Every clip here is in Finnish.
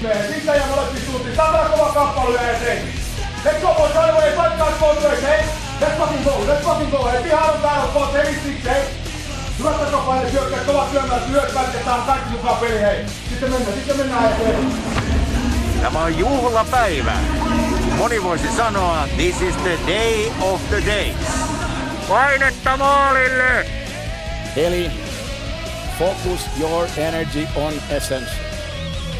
Sisä ja molempiin suuntiin. Saadaan kova kappale ja se. Let's go boys, right away, fight guys, boys, boys, hey. Let's fucking go, let's fucking go, hey. Pihaan on täällä, boys, hey, six, hey. Hyvät takapaine syökkää, kovat syömään, hyökkäät, ja saan kaikki mukaan peli, hei. Sitten mennään, sitten mennään eteen. Tämä on juhlapäivä. Moni voisi sanoa, this is the day of the days. Painetta maalille! Eli focus your energy on essence.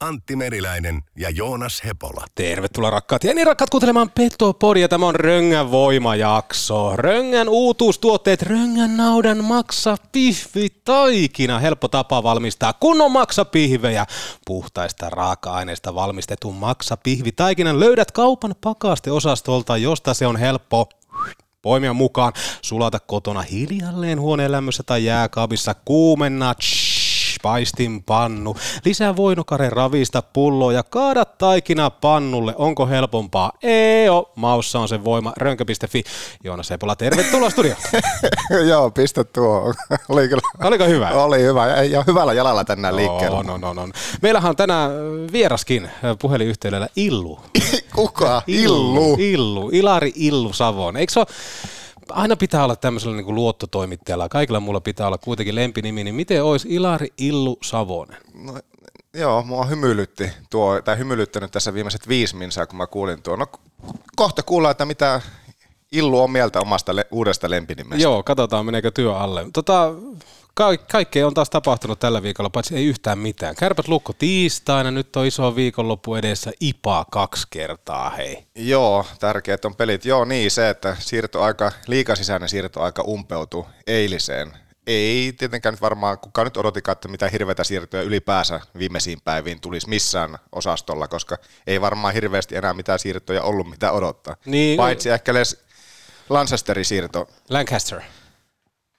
Antti Meriläinen ja Joonas Hepola. Tervetuloa rakkaat ja niin rakkaat kuuntelemaan Petopodia. Tämä on Röngän voimajakso. Röngän uutuustuotteet, Röngän naudan maksa pihvi taikina. Helppo tapa valmistaa kunnon maksapihvejä. Puhtaista raaka-aineista valmistetun maksapihvi taikinan löydät kaupan pakasteosastolta, josta se on helppo poimia mukaan, sulata kotona hiljalleen huoneen lämmössä tai jääkaapissa, kuumenna, paistin pannu, lisää voinokare ravista pulloa ja kaada taikina pannulle. Onko helpompaa? Ei oo. Maussa on se voima. Rönkö.fi. Joonas Sepola, tervetuloa studioon. Joo, pistä tuo. Oli kyllä. Oliko hyvä? Oli hyvä ja hyvällä jalalla tänään liikkeellä. No, no, no, no. Meillähän on tänään vieraskin puhelinyhteydellä Illu. Kuka? Illu. Illu. Ilari Illu Savon. Eikö se ole aina pitää olla tämmöisellä niin kuin luottotoimittajalla, kaikilla mulla pitää olla kuitenkin lempinimi, niin miten olisi Ilari Illu Savonen? No, joo, mua hymyilytti tuo, tai hymyilyttänyt tässä viimeiset viisi minsaa, kun mä kuulin tuon. No kohta kuullaan, että mitä Illu on mieltä omasta le- uudesta lempinimestä. Joo, katsotaan meneekö työ alle. Tota, ka- kaikkea on taas tapahtunut tällä viikolla, paitsi ei yhtään mitään. Kärpät lukko tiistaina, nyt on iso viikonloppu edessä, IPA kaksi kertaa, hei. Joo, tärkeät on pelit. Joo, niin se, että siirtoaika, liikasisäinen siirtoaika umpeutui eiliseen. Ei tietenkään nyt varmaan, kukaan nyt odotikaan, että mitä hirveitä siirtoja ylipäänsä viimeisiin päiviin tulisi missään osastolla, koska ei varmaan hirveästi enää mitään siirtoja ollut, mitä odottaa. Niin, Paitsi ehkä Lancasterin siirto. Lancaster.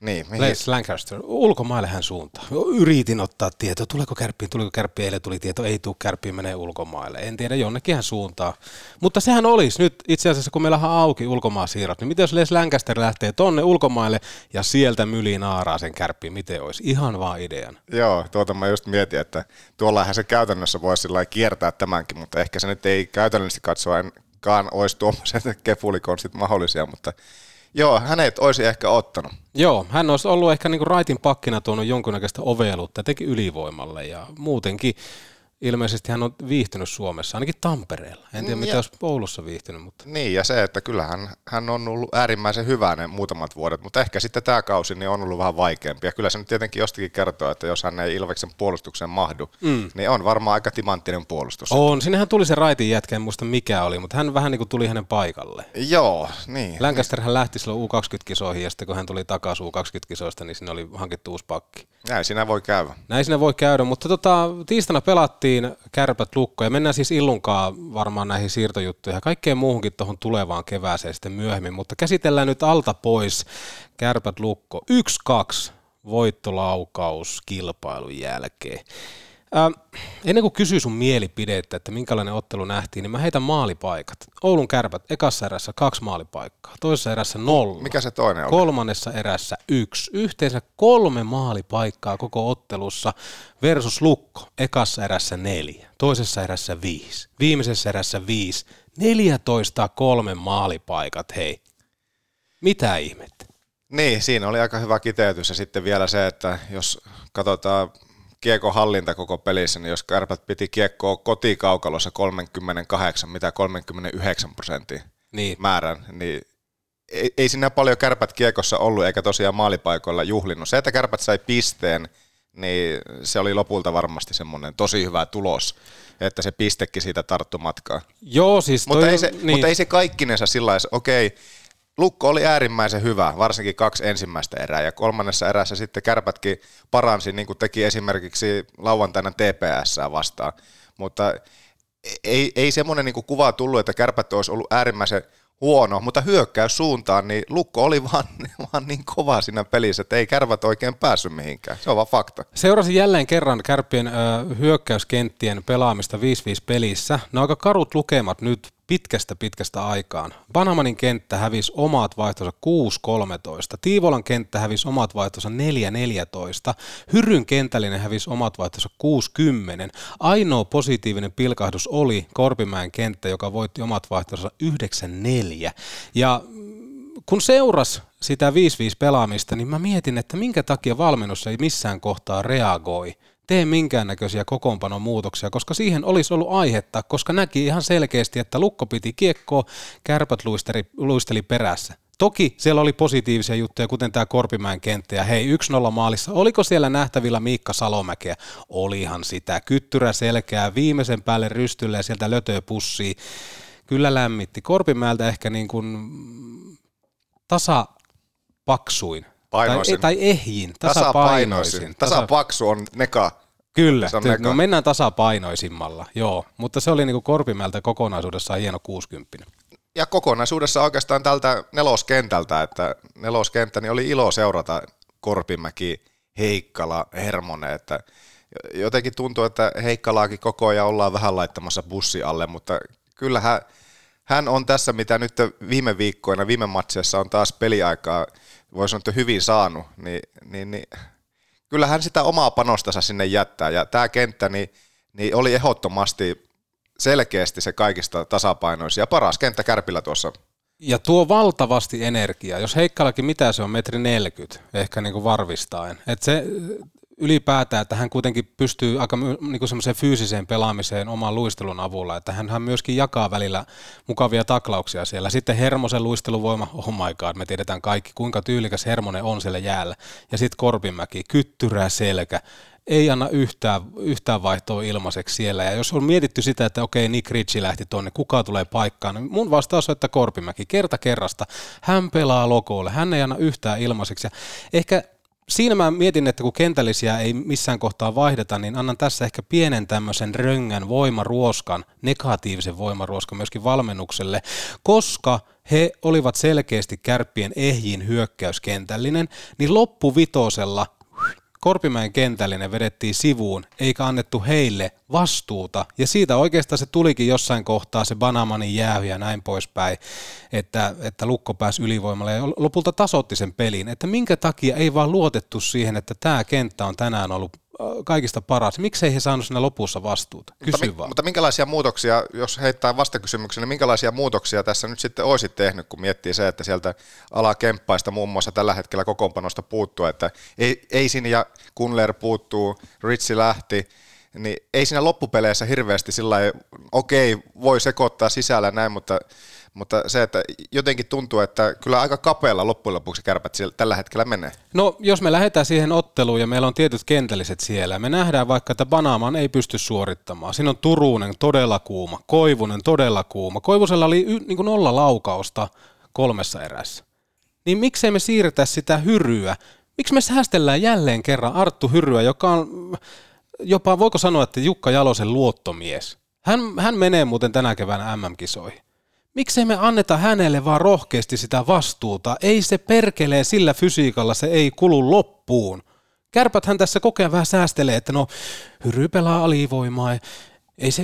Niin, mihin? Les Lancaster. Ulkomaille hän suuntaa. Yritin ottaa tietoa, tuleeko kärppiin, tuleeko kärppiin, eilen tuli tieto, ei tule kärppiin, menee ulkomaille. En tiedä, jonnekin hän suuntaa. Mutta sehän olisi nyt itse asiassa, kun meillä on auki ulkomaasiirrot, niin miten jos Les Lancaster lähtee tonne ulkomaille ja sieltä myliin naaraa sen kärppiin, miten olisi? Ihan vaan idean. Joo, tuota mä just mietin, että tuollahan se käytännössä voisi sillä kiertää tämänkin, mutta ehkä se nyt ei käytännöllisesti katsoenkaan olisi tuommoiset kefulikonstit mahdollisia, mutta joo, hänet olisi ehkä ottanut. Joo, hän olisi ollut ehkä niinku raitin pakkina tuonut jonkunnäköistä oveluutta, teki ylivoimalle ja muutenkin ilmeisesti hän on viihtynyt Suomessa, ainakin Tampereella. En tiedä, Mm, mitä ja- olisi Oulussa viihtynyt, mutta Niin, ja se, että kyllähän hän on ollut äärimmäisen hyvä ne muutamat vuodet, mutta ehkä sitten tämä kausi niin on ollut vähän vaikeampi. Ja kyllä se nyt tietenkin jostakin kertoo, että jos hän ei Ilveksen puolustukseen mahdu, mm. niin on varmaan aika timanttinen puolustus. on. Sinnehän tuli se raitin jätkä, en muista mikä oli, mutta hän vähän niin kuin tuli hänen paikalle. Joo, niin. Lancaster hän lähti silloin U20-kisoihin ja sitten kun hän tuli takaisin U20-kisoista, niin sinne oli hankittu uusi pakki. Näin siinä voi käydä. Näin siinä voi käydä, mutta tota, tiistaina pelattiin kärpät lukko ja mennään siis Illunkaan varmaan näihin siirtojuttuihin ja kaikkeen muuhunkin tuohon tulevaan kevääseen sitten myöhemmin, mutta käsitellään nyt alta pois kärpät lukko. 1-2 voittolaukaus kilpailun jälkeen. Ähm, ennen kuin kysyy sun mielipidettä, että minkälainen ottelu nähtiin, niin mä heitän maalipaikat. Oulun kärpät ekassa erässä kaksi maalipaikkaa, toisessa erässä nolla. Mikä se toinen oli? Kolmannessa erässä yksi. Yhteensä kolme maalipaikkaa koko ottelussa versus Lukko. Ekassa erässä neljä, toisessa erässä viisi, viimeisessä erässä viisi. 14 kolme maalipaikat, hei. Mitä ihmettä? Niin, siinä oli aika hyvä kiteytys ja sitten vielä se, että jos katsotaan kiekon hallinta koko pelissä, niin jos kärpät piti kiekkoa kotikaukalossa 38, mitä 39 prosentin Niin. määrän, niin ei, ei siinä paljon kärpät kiekossa ollut, eikä tosiaan maalipaikoilla juhlinut. Se, että kärpät sai pisteen, niin se oli lopulta varmasti semmoinen tosi hyvä tulos, että se pistekin siitä tarttu matkaa. Joo, siis Mutta ei, se, niin. mutta ei se kaikkinensa sillä okei, Lukko oli äärimmäisen hyvä, varsinkin kaksi ensimmäistä erää, ja kolmannessa erässä sitten kärpätkin paransi, niin kuin teki esimerkiksi lauantaina TPS vastaan, mutta ei, ei semmoinen niin kuva tullut, että kärpät olisi ollut äärimmäisen huono, mutta hyökkäys suuntaan, niin Lukko oli vaan, vaan niin kova siinä pelissä, että ei kärpät oikein päässyt mihinkään. Se on vaan fakta. Seurasin jälleen kerran kärppien ö, hyökkäyskenttien pelaamista 5-5 pelissä. Ne on aika karut lukemat nyt pitkästä pitkästä aikaan. Banhamanin kenttä hävisi omat vaihtonsa 6-13. Tiivolan kenttä hävisi omat vaihtonsa 4-14. Hyryn kentällinen hävisi omat vaihtonsa 6-10. Ainoa positiivinen pilkahdus oli Korpimäen kenttä, joka voitti omat vaihtonsa 9-4. Ja kun seuras sitä 5-5 pelaamista, niin mä mietin, että minkä takia valmennus ei missään kohtaa reagoi, tee minkäännäköisiä kokoonpanon muutoksia, koska siihen olisi ollut aihetta, koska näki ihan selkeästi, että lukko piti kiekkoa, kärpät luisteli, luisteli perässä. Toki siellä oli positiivisia juttuja, kuten tämä Korpimäen kenttä, ja hei, 1-0 maalissa, oliko siellä nähtävillä Miikka Salomäkeä? Olihan sitä, kyttyrä selkää, viimeisen päälle rystylle ja sieltä lötöä pussiin. Kyllä lämmitti. Korpimäeltä ehkä niin kuin tasapaksuin. Painoisin. Tai, tai ehjin, tasapainoisin. Tasapaksu on neka. Kyllä, Se on neka. no mennään tasapainoisimmalla, joo. Mutta se oli niin kuin Korpimäeltä kokonaisuudessaan hieno 60. ja kokonaisuudessa oikeastaan tältä neloskentältä, että neloskenttä, niin oli ilo seurata Korpimäki, Heikkala, Hermonen, että jotenkin tuntuu, että Heikkalaakin koko ajan ollaan vähän laittamassa bussi alle, mutta kyllähän hän on tässä, mitä nyt viime viikkoina, viime matseissa on taas peliaikaa, voi sanoa, että hyvin saanut, niin, niin, niin kyllähän sitä omaa panostansa sinne jättää, ja tämä kenttä niin, niin oli ehdottomasti selkeästi se kaikista tasapainoisin ja paras kenttä Kärpillä tuossa. Ja tuo valtavasti energiaa. Jos Heikkalakin mitä se on, metri 40, ehkä niin kuin varvistaen. Et se ylipäätään, että hän kuitenkin pystyy aika niin semmoiseen fyysiseen pelaamiseen oman luistelun avulla, että hän myöskin jakaa välillä mukavia taklauksia siellä. Sitten Hermosen luisteluvoima, oh my god, me tiedetään kaikki, kuinka tyylikäs Hermonen on siellä jäällä. Ja sitten Korpimäki, kyttyrää selkä, ei anna yhtään, yhtään vaihtoa ilmaiseksi siellä. Ja jos on mietitty sitä, että okei, Nick Ritchie lähti tonne, kuka tulee paikkaan, niin mun vastaus on, että Korpimäki kerta kerrasta, hän pelaa logolle, hän ei anna yhtään ilmaiseksi. Ja ehkä siinä mä mietin, että kun kentällisiä ei missään kohtaa vaihdeta, niin annan tässä ehkä pienen tämmöisen röngän voimaruoskan, negatiivisen voimaruoskan myöskin valmennukselle, koska he olivat selkeästi kärppien ehjin hyökkäyskentällinen, niin loppuvitosella Korpimäen kentällinen vedettiin sivuun, eikä annettu heille vastuuta. Ja siitä oikeastaan se tulikin jossain kohtaa se Banamanin jäähy ja näin poispäin, että, että Lukko pääsi ylivoimalle ja lopulta tasotti sen pelin. Että minkä takia ei vaan luotettu siihen, että tämä kenttä on tänään ollut kaikista paras. Miksei he saanut siinä lopussa vastuuta? Kysy mutta, vaan. mutta minkälaisia muutoksia, jos heittää vastakysymyksen, niin minkälaisia muutoksia tässä nyt sitten olisit tehnyt, kun miettii se, että sieltä alakemppaista muun muassa tällä hetkellä kokoonpanosta puuttuu, että ei, Eisin ja Kunler puuttuu, Ritsi lähti, niin ei siinä loppupeleissä hirveästi sillä okei, voi sekoittaa sisällä näin, mutta, mutta se, että jotenkin tuntuu, että kyllä aika kapealla loppujen lopuksi kärpät siellä tällä hetkellä menee. No, jos me lähdetään siihen otteluun ja meillä on tietyt kentälliset siellä, me nähdään vaikka, että Banaman ei pysty suorittamaan. Siinä on Turunen todella kuuma, Koivunen todella kuuma. Koivusella oli y- niin kuin nolla laukausta kolmessa erässä. Niin miksei me siirretä sitä hyryä? Miksi me säästellään jälleen kerran Arttu Hyryä, joka on jopa, voiko sanoa, että Jukka Jalosen luottomies? Hän, hän menee muuten tänä keväänä MM-kisoihin. Miksei me anneta hänelle vaan rohkeasti sitä vastuuta? Ei se perkelee sillä fysiikalla, se ei kulu loppuun. Kärpäthän tässä koko ajan vähän säästelee, että no Hyry pelaa alivoimaa. Ei se,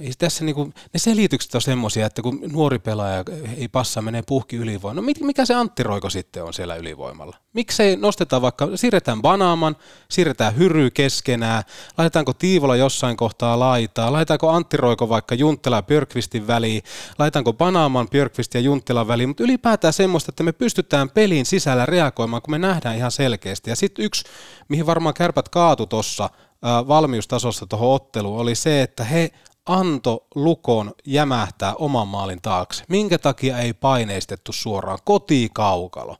ei tässä niinku, ne selitykset on semmoisia, että kun nuori pelaaja ei passa, menee puhki ylivoimaan. No mikä se Antti Roiko sitten on siellä ylivoimalla? Miksei nosteta vaikka, siirretään Banaaman, siirretään Hyry keskenään, laitetaanko Tiivola jossain kohtaa laitaa, laitetaanko Antti Roiko vaikka Junttila ja Björkvistin väliin, laitetaanko Banaaman, Björkvist ja Junttilan väliin, mutta ylipäätään semmoista, että me pystytään pelin sisällä reagoimaan, kun me nähdään ihan selkeästi. Ja sitten yksi, mihin varmaan kärpät kaatu tossa, valmiustasossa tuohon otteluun oli se, että he anto Lukon jämähtää oman maalin taakse. Minkä takia ei paineistettu suoraan kotikaukalo?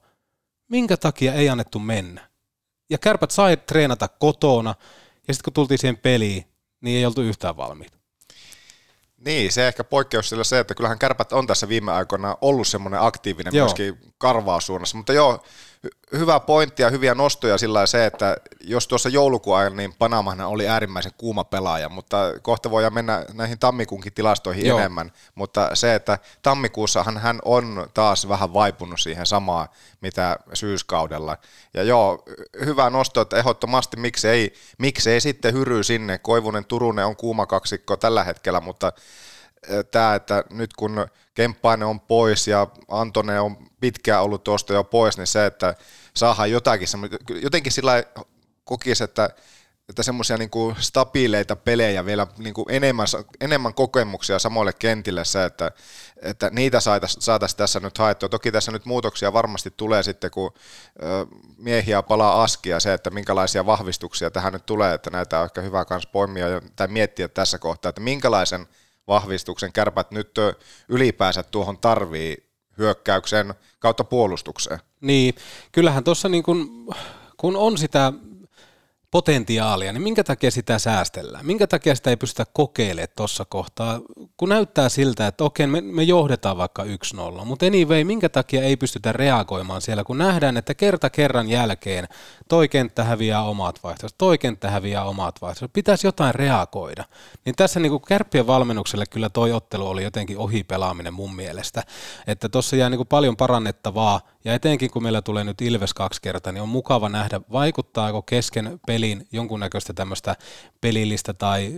Minkä takia ei annettu mennä? Ja kärpät sai treenata kotona, ja sitten kun tultiin siihen peliin, niin ei oltu yhtään valmiita. Niin, se ehkä poikkeus sillä se, että kyllähän kärpät on tässä viime aikoina ollut semmoinen aktiivinen Joo. myöskin karvaasuunnassa, mutta joo, hyvä pointti ja hyviä nostoja sillä se, että jos tuossa joulukuun ajan, niin Panamahan oli äärimmäisen kuuma pelaaja, mutta kohta voidaan mennä näihin tammikuunkin tilastoihin Joo. enemmän, mutta se, että tammikuussahan hän on taas vähän vaipunut siihen samaan, mitä syyskaudella. Ja joo, hyvä nosto, että ehdottomasti miksi ei, miksi ei sitten hyry sinne. Koivunen Turunen on kuuma kaksikko tällä hetkellä, mutta tämä, että nyt kun Kemppainen on pois ja Antone on pitkään ollut tuosta jo pois, niin se, että saadaan jotakin, jotenkin sillä kokisi, että että semmoisia niinku stabiileita pelejä vielä niinku enemmän, enemmän kokemuksia samoille kentille se, että, että niitä saataisiin saatais tässä nyt haettua. Toki tässä nyt muutoksia varmasti tulee sitten, kun miehiä palaa askia se, että minkälaisia vahvistuksia tähän nyt tulee, että näitä on ehkä hyvä myös poimia tai miettiä tässä kohtaa, että minkälaisen vahvistuksen kärpät nyt ylipäänsä tuohon tarvii hyökkäyksen kautta puolustukseen. Niin, kyllähän tuossa niin kun, kun on sitä potentiaalia, niin minkä takia sitä säästellään? Minkä takia sitä ei pystytä kokeilemaan tuossa kohtaa? Kun näyttää siltä, että okei, me, me johdetaan vaikka 1-0, mutta anyway, minkä takia ei pystytä reagoimaan siellä, kun nähdään, että kerta kerran jälkeen toi kenttä häviää omat vaihtoehdot, toi kenttä häviää omat vaihtoehdot, pitäisi jotain reagoida. Niin tässä niin kärppien valmennukselle kyllä toi ottelu oli jotenkin ohipelaaminen mun mielestä, että tuossa jää niin paljon parannettavaa, ja etenkin kun meillä tulee nyt Ilves kaksi kertaa, niin on mukava nähdä, vaikuttaako kesken pelin jonkunnäköistä tämmöistä pelillistä tai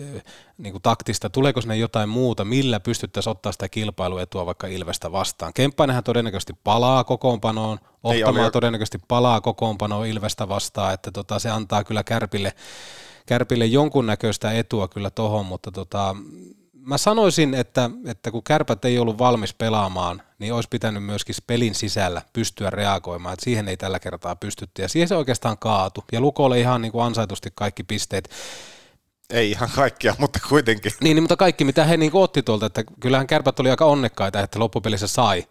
niin kuin taktista, tuleeko sinne jotain muuta, millä pystyttäisiin ottaa sitä kilpailuetua vaikka Ilvestä vastaan. Kemppainenhän todennäköisesti palaa kokoonpanoon, Ohtamaa ole- todennäköisesti palaa kokoonpanoon Ilvestä vastaan, että tota, se antaa kyllä Kärpille, Kärpille jonkunnäköistä etua kyllä tohon, mutta tota, mä sanoisin, että, että kun kärpät ei ollut valmis pelaamaan, niin olisi pitänyt myöskin pelin sisällä pystyä reagoimaan, että siihen ei tällä kertaa pystytty, ja siihen se oikeastaan kaatu, ja Lukolle ihan niin kuin ansaitusti kaikki pisteet. Ei ihan kaikkia, mutta kuitenkin. Niin, niin mutta kaikki mitä he niin kuin otti tuolta, että kyllähän kärpät oli aika onnekkaita, että loppupelissä sai,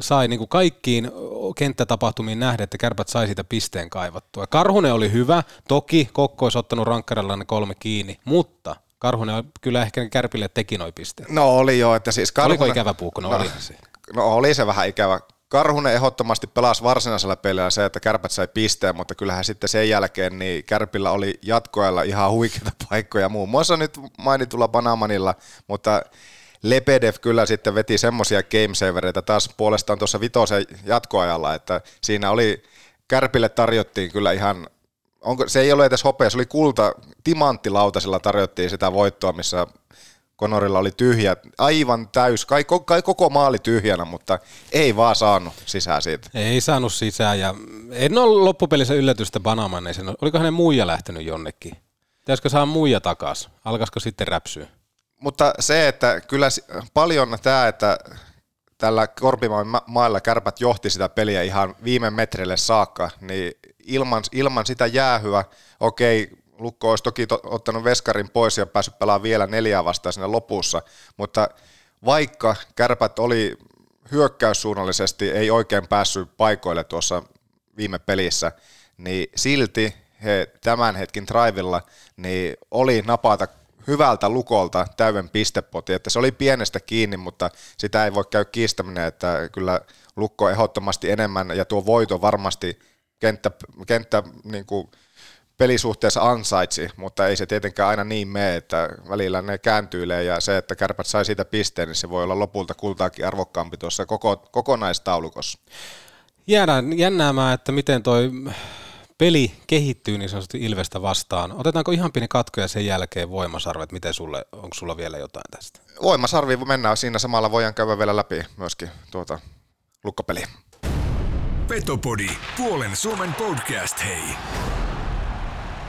sai niin kuin kaikkiin kenttätapahtumiin nähdä, että kärpät sai siitä pisteen kaivattua. Karhunen oli hyvä, toki Kokko olisi ottanut rankkarilla ne kolme kiinni, mutta Karhunen kyllä ehkä kärpille teki noi pisteet. No oli jo, että siis Karhunen... Oliko ikävä puukko? No, oli se. No oli se vähän ikävä. Karhunen ehdottomasti pelasi varsinaisella pelillä se, että kärpät sai pisteen, mutta kyllähän sitten sen jälkeen niin kärpillä oli jatkoajalla ihan huikeita paikkoja, muun muassa nyt mainitulla Panamanilla, mutta Lebedev kyllä sitten veti semmoisia gamesavereita taas puolestaan tuossa vitosen jatkoajalla, että siinä oli, Kärpille tarjottiin kyllä ihan, onko, se ei ole edes hopea, se oli kulta, timanttilautasella tarjottiin sitä voittoa, missä Konorilla oli tyhjä, aivan täys, kai, kai koko maali tyhjänä, mutta ei vaan saanut sisään siitä. Ei saanut sisään ja en ole loppupelissä yllätystä Banamaneisen. Oliko hänen muija lähtenyt jonnekin? Pitäisikö saada muija takas? Alkaisiko sitten räpsyä? Mutta se, että kyllä paljon tämä, että tällä Korpimaan ma- mailla kärpät johti sitä peliä ihan viime metreille saakka, niin ilman, ilman sitä jäähyä, okei, Lukko olisi toki to, ottanut veskarin pois ja päässyt pelaamaan vielä neljää vastaan siinä lopussa, mutta vaikka kärpät oli hyökkäyssuunnallisesti ei oikein päässyt paikoille tuossa viime pelissä, niin silti he tämän hetkin drivilla niin oli napata hyvältä lukolta täyden pistepoti, että se oli pienestä kiinni, mutta sitä ei voi käy kiistäminen, että kyllä lukko ehdottomasti enemmän ja tuo voito varmasti kenttä, kenttä niin kuin pelisuhteessa ansaitsi, mutta ei se tietenkään aina niin mene, että välillä ne kääntyilee ja se, että kärpät sai siitä pisteen, niin se voi olla lopulta kultaakin arvokkaampi tuossa koko, kokonaistaulukossa. Jäädään jännäämään, että miten toi peli kehittyy niin sanotusti Ilvestä vastaan. Otetaanko ihan pieni katko ja sen jälkeen voimasarvet? Miten sulle, onko sulla vielä jotain tästä? Voimasarvi mennään siinä samalla, voidaan käydä vielä läpi myöskin tuota lukkopeliä. Petopodi, puolen Suomen podcast, hei.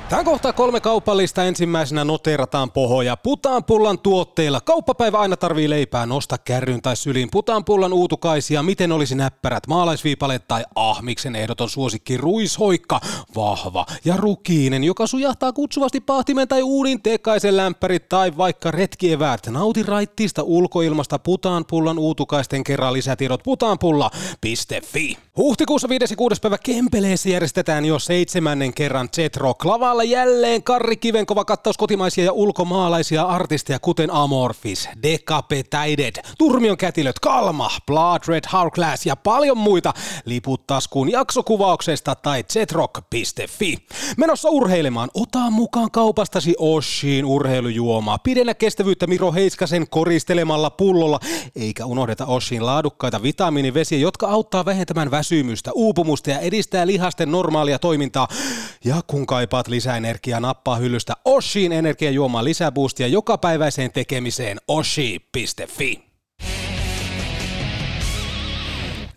Tämän kohtaa kolme kaupallista ensimmäisenä noterataan pohoja. Putaanpullan tuotteilla. Kauppapäivä aina tarvii leipää, nosta kärryn tai syliin. Putaanpullan uutukaisia, miten olisi näppärät, maalaisviipaleet tai ahmiksen ehdoton suosikki ruishoikka. Vahva ja rukiinen, joka sujahtaa kutsuvasti pahtimen tai uunin tekaisen lämpärit tai vaikka retkieväät. Nauti raittiista ulkoilmasta Putaanpullan uutukaisten kerran lisätiedot putaanpulla.fi. Huhtikuussa 5. ja 6. päivä Kempeleessä järjestetään jo seitsemännen kerran Z-Rock lavalla jälleen Karri Kivenkova kattaus kotimaisia ja ulkomaalaisia artisteja kuten Amorphis, Decapitated, Turmion kätilöt, Kalma, Blood Red Hourglass ja paljon muita. Liput taskuun jaksokuvauksesta tai zetrock.fi. Menossa urheilemaan, ota mukaan kaupastasi Oshiin urheilujuomaa. Pidennä kestävyyttä Miro Heiskasen koristelemalla pullolla, eikä unohdeta Oshiin laadukkaita vitamiinivesiä, jotka auttaa vähentämään väsymystä, uupumusta ja edistää lihasten normaalia toimintaa. Ja kun kaipaat lisää energiaa, nappaa hyllystä Oshiin energiajuomaa lisäboostia jokapäiväiseen tekemiseen oshi.fi.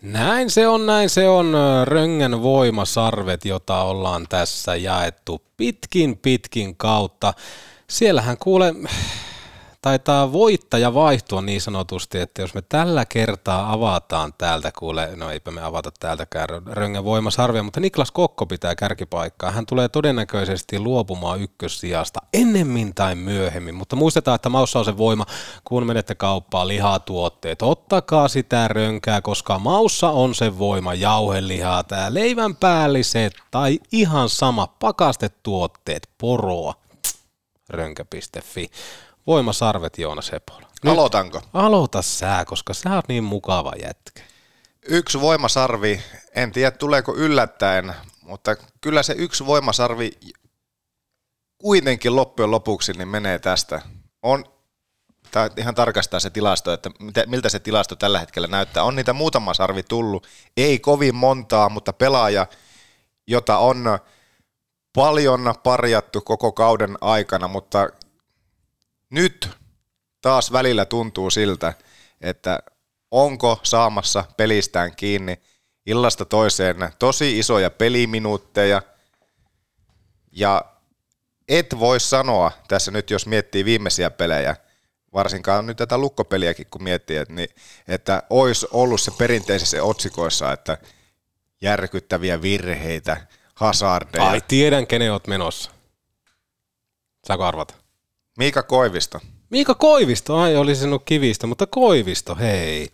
Näin se on, näin se on Röngän voimasarvet, jota ollaan tässä jaettu pitkin pitkin kautta. Siellähän kuule, taitaa voittaja vaihtua niin sanotusti, että jos me tällä kertaa avataan täältä, kuule, no eipä me avata täältäkään Röngän voimasarvia, mutta Niklas Kokko pitää kärkipaikkaa. Hän tulee todennäköisesti luopumaan ykkössijasta ennemmin tai myöhemmin, mutta muistetaan, että maussa on se voima, kun menette kauppaan lihatuotteet. Ottakaa sitä rönkää, koska maussa on se voima, jauhelihaa, tää leivän päälliset tai ihan sama pakastetuotteet, poroa, rönkä.fi. Voimasarvet Joona Sepola. Nyt Aloitanko? Aloita sä, koska sä oot niin mukava jätkä. Yksi voimasarvi, en tiedä tuleeko yllättäen, mutta kyllä se yksi voimasarvi kuitenkin loppujen lopuksi niin menee tästä. On tää ihan tarkastaa se tilasto, että miltä se tilasto tällä hetkellä näyttää. On niitä muutama sarvi tullut, ei kovin montaa, mutta pelaaja, jota on paljon parjattu koko kauden aikana, mutta nyt taas välillä tuntuu siltä, että onko saamassa pelistään kiinni illasta toiseen tosi isoja peliminuutteja. Ja et voi sanoa tässä nyt, jos miettii viimeisiä pelejä, varsinkaan nyt tätä lukkopeliäkin kun miettii, että, niin, että olisi ollut se perinteisissä otsikoissa, että järkyttäviä virheitä, hazardeja. Ai, tiedän, kenen oot menossa. Saako arvata? Miika Koivisto. Miika Koivisto, ai oli sinut kivistä, mutta Koivisto, hei.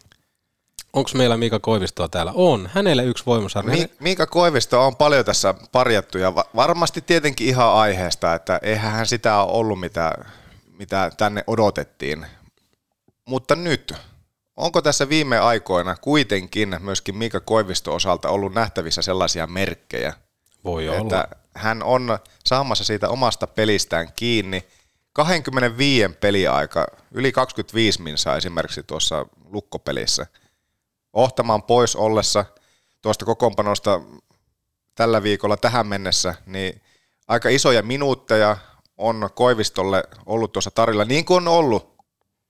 Onko meillä Miika Koivistoa täällä? On. Hänelle yksi voimasarja. Mi- Miika Koivisto on paljon tässä parjattu ja va- varmasti tietenkin ihan aiheesta, että eihän hän sitä ole ollut, mitä, mitä tänne odotettiin. Mutta nyt, onko tässä viime aikoina kuitenkin myöskin Miika Koivisto osalta ollut nähtävissä sellaisia merkkejä, Voi olla. että hän on saamassa siitä omasta pelistään kiinni. 25 peliaika, yli 25 minsaa esimerkiksi tuossa lukkopelissä. Ohtamaan pois ollessa tuosta kokoonpanosta tällä viikolla tähän mennessä, niin aika isoja minuutteja on Koivistolle ollut tuossa tarjolla, niin kuin on ollut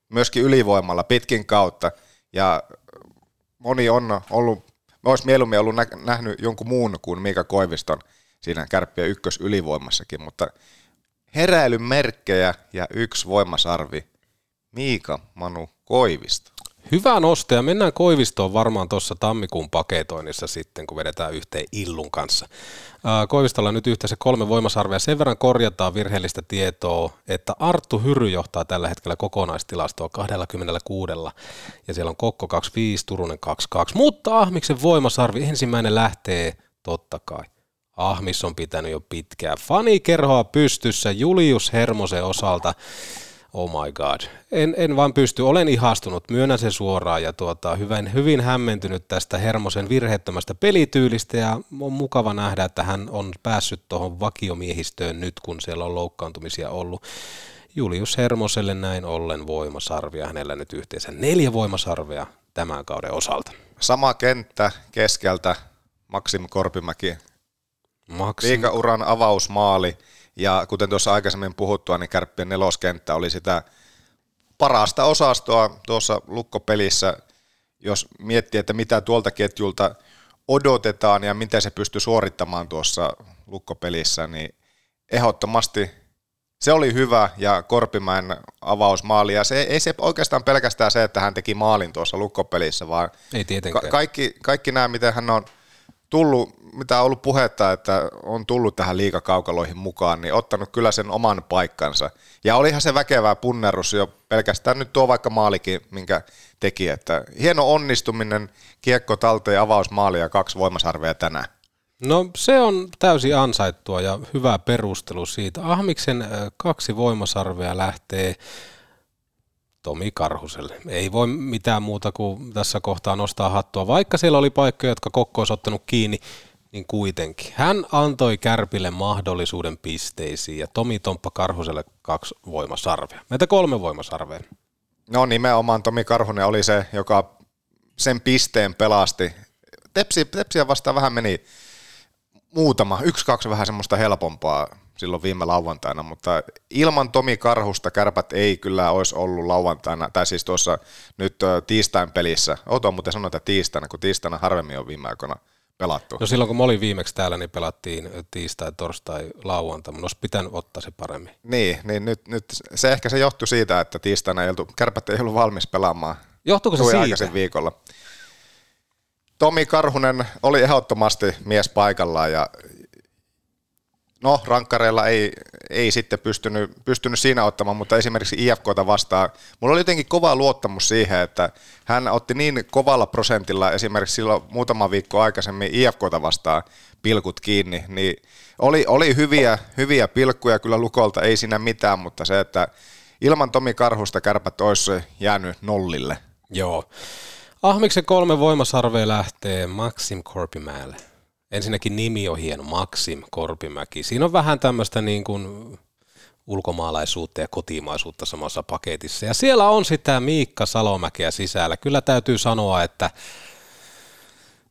myöskin ylivoimalla pitkin kautta. Ja moni on ollut, olisi mieluummin ollut nä- nähnyt jonkun muun kuin Miika Koiviston siinä kärppiä ykkös ylivoimassakin, mutta heräilyn merkkejä ja yksi voimasarvi. Miika Manu Koivisto. Hyvä nosto ja mennään Koivistoon varmaan tuossa tammikuun paketoinnissa sitten, kun vedetään yhteen Illun kanssa. Koivistolla on nyt yhteensä kolme voimasarvea. Sen verran korjataan virheellistä tietoa, että Arttu Hyry johtaa tällä hetkellä kokonaistilastoa 26 ja siellä on Kokko 25, Turunen 22. Mutta Ahmiksen voimasarvi ensimmäinen lähtee totta kai. Ahmis on pitänyt jo pitkään fanikerhoa pystyssä Julius Hermosen osalta. Oh my god. En, en vaan pysty, olen ihastunut, myönnän sen suoraan ja tuota, hyvin, hyvin hämmentynyt tästä Hermosen virheettömästä pelityylistä ja on mukava nähdä, että hän on päässyt tuohon vakiomiehistöön nyt, kun siellä on loukkaantumisia ollut. Julius Hermoselle näin ollen voimasarvia, hänellä nyt yhteensä neljä voimasarvea tämän kauden osalta. Sama kenttä keskeltä, Maksim Korpimäki, Maksim, liikauran avausmaali. Ja kuten tuossa aikaisemmin puhuttua, niin kärppien neloskenttä oli sitä parasta osastoa tuossa lukkopelissä, jos miettii, että mitä tuolta ketjulta odotetaan ja miten se pystyy suorittamaan tuossa lukkopelissä, niin ehdottomasti se oli hyvä ja Korpimäen avausmaali. Ja se, ei se oikeastaan pelkästään se, että hän teki maalin tuossa lukkopelissä, vaan Ei ka- kaikki, kaikki nämä, miten hän on tullut, mitä on ollut puhetta, että on tullut tähän liikakaukaloihin mukaan, niin ottanut kyllä sen oman paikkansa. Ja olihan se väkevää punnerus jo pelkästään nyt tuo vaikka maalikin, minkä teki, että hieno onnistuminen, kiekko talteen avausmaali ja kaksi voimasarvea tänään. No se on täysin ansaittua ja hyvä perustelu siitä. Ahmiksen äh, kaksi voimasarvea lähtee Tomi Karhuselle. Ei voi mitään muuta kuin tässä kohtaa nostaa hattua. Vaikka siellä oli paikkoja, jotka Kokko olisi ottanut kiinni, niin kuitenkin. Hän antoi Kärpille mahdollisuuden pisteisiin ja Tomi Tomppa Karhuselle kaksi voimasarvea. Meitä kolme voimasarvea. No nimenomaan Tomi Karhunen oli se, joka sen pisteen pelasti. Tepsi, tepsiä vastaan vähän meni muutama, yksi, kaksi vähän semmoista helpompaa silloin viime lauantaina, mutta ilman Tomi Karhusta kärpät ei kyllä olisi ollut lauantaina, tai siis tuossa nyt tiistain pelissä. Outoa muuten sanoa, että tiistaina, kun tiistaina harvemmin on viime aikoina pelattu. No silloin kun mä olin viimeksi täällä, niin pelattiin tiistai, torstai, lauantai. Mun olisi pitänyt ottaa se paremmin. Niin, niin nyt, nyt se ehkä se johtui siitä, että tiistaina ei oltu, kärpät ei ollut valmis pelaamaan Johtuuko se siitä? viikolla. Tomi Karhunen oli ehdottomasti mies paikallaan ja no rankkareilla ei, ei sitten pystynyt, pystynyt siinä ottamaan, mutta esimerkiksi IFKta vastaan, mulla oli jotenkin kova luottamus siihen, että hän otti niin kovalla prosentilla esimerkiksi silloin muutama viikko aikaisemmin IFKta vastaan pilkut kiinni, niin oli, oli hyviä, hyviä pilkkuja kyllä Lukolta, ei siinä mitään, mutta se, että ilman Tomi Karhusta kärpät olisi jäänyt nollille. Joo. Ahmiksen kolme voimasarvea lähtee Maxim Korpimäelle. Ensinnäkin nimi on hieno, Maxim Korpimäki. Siinä on vähän tämmöistä niin kuin ulkomaalaisuutta ja kotimaisuutta samassa paketissa. Ja siellä on sitä Miikka Salomäkeä sisällä. Kyllä täytyy sanoa, että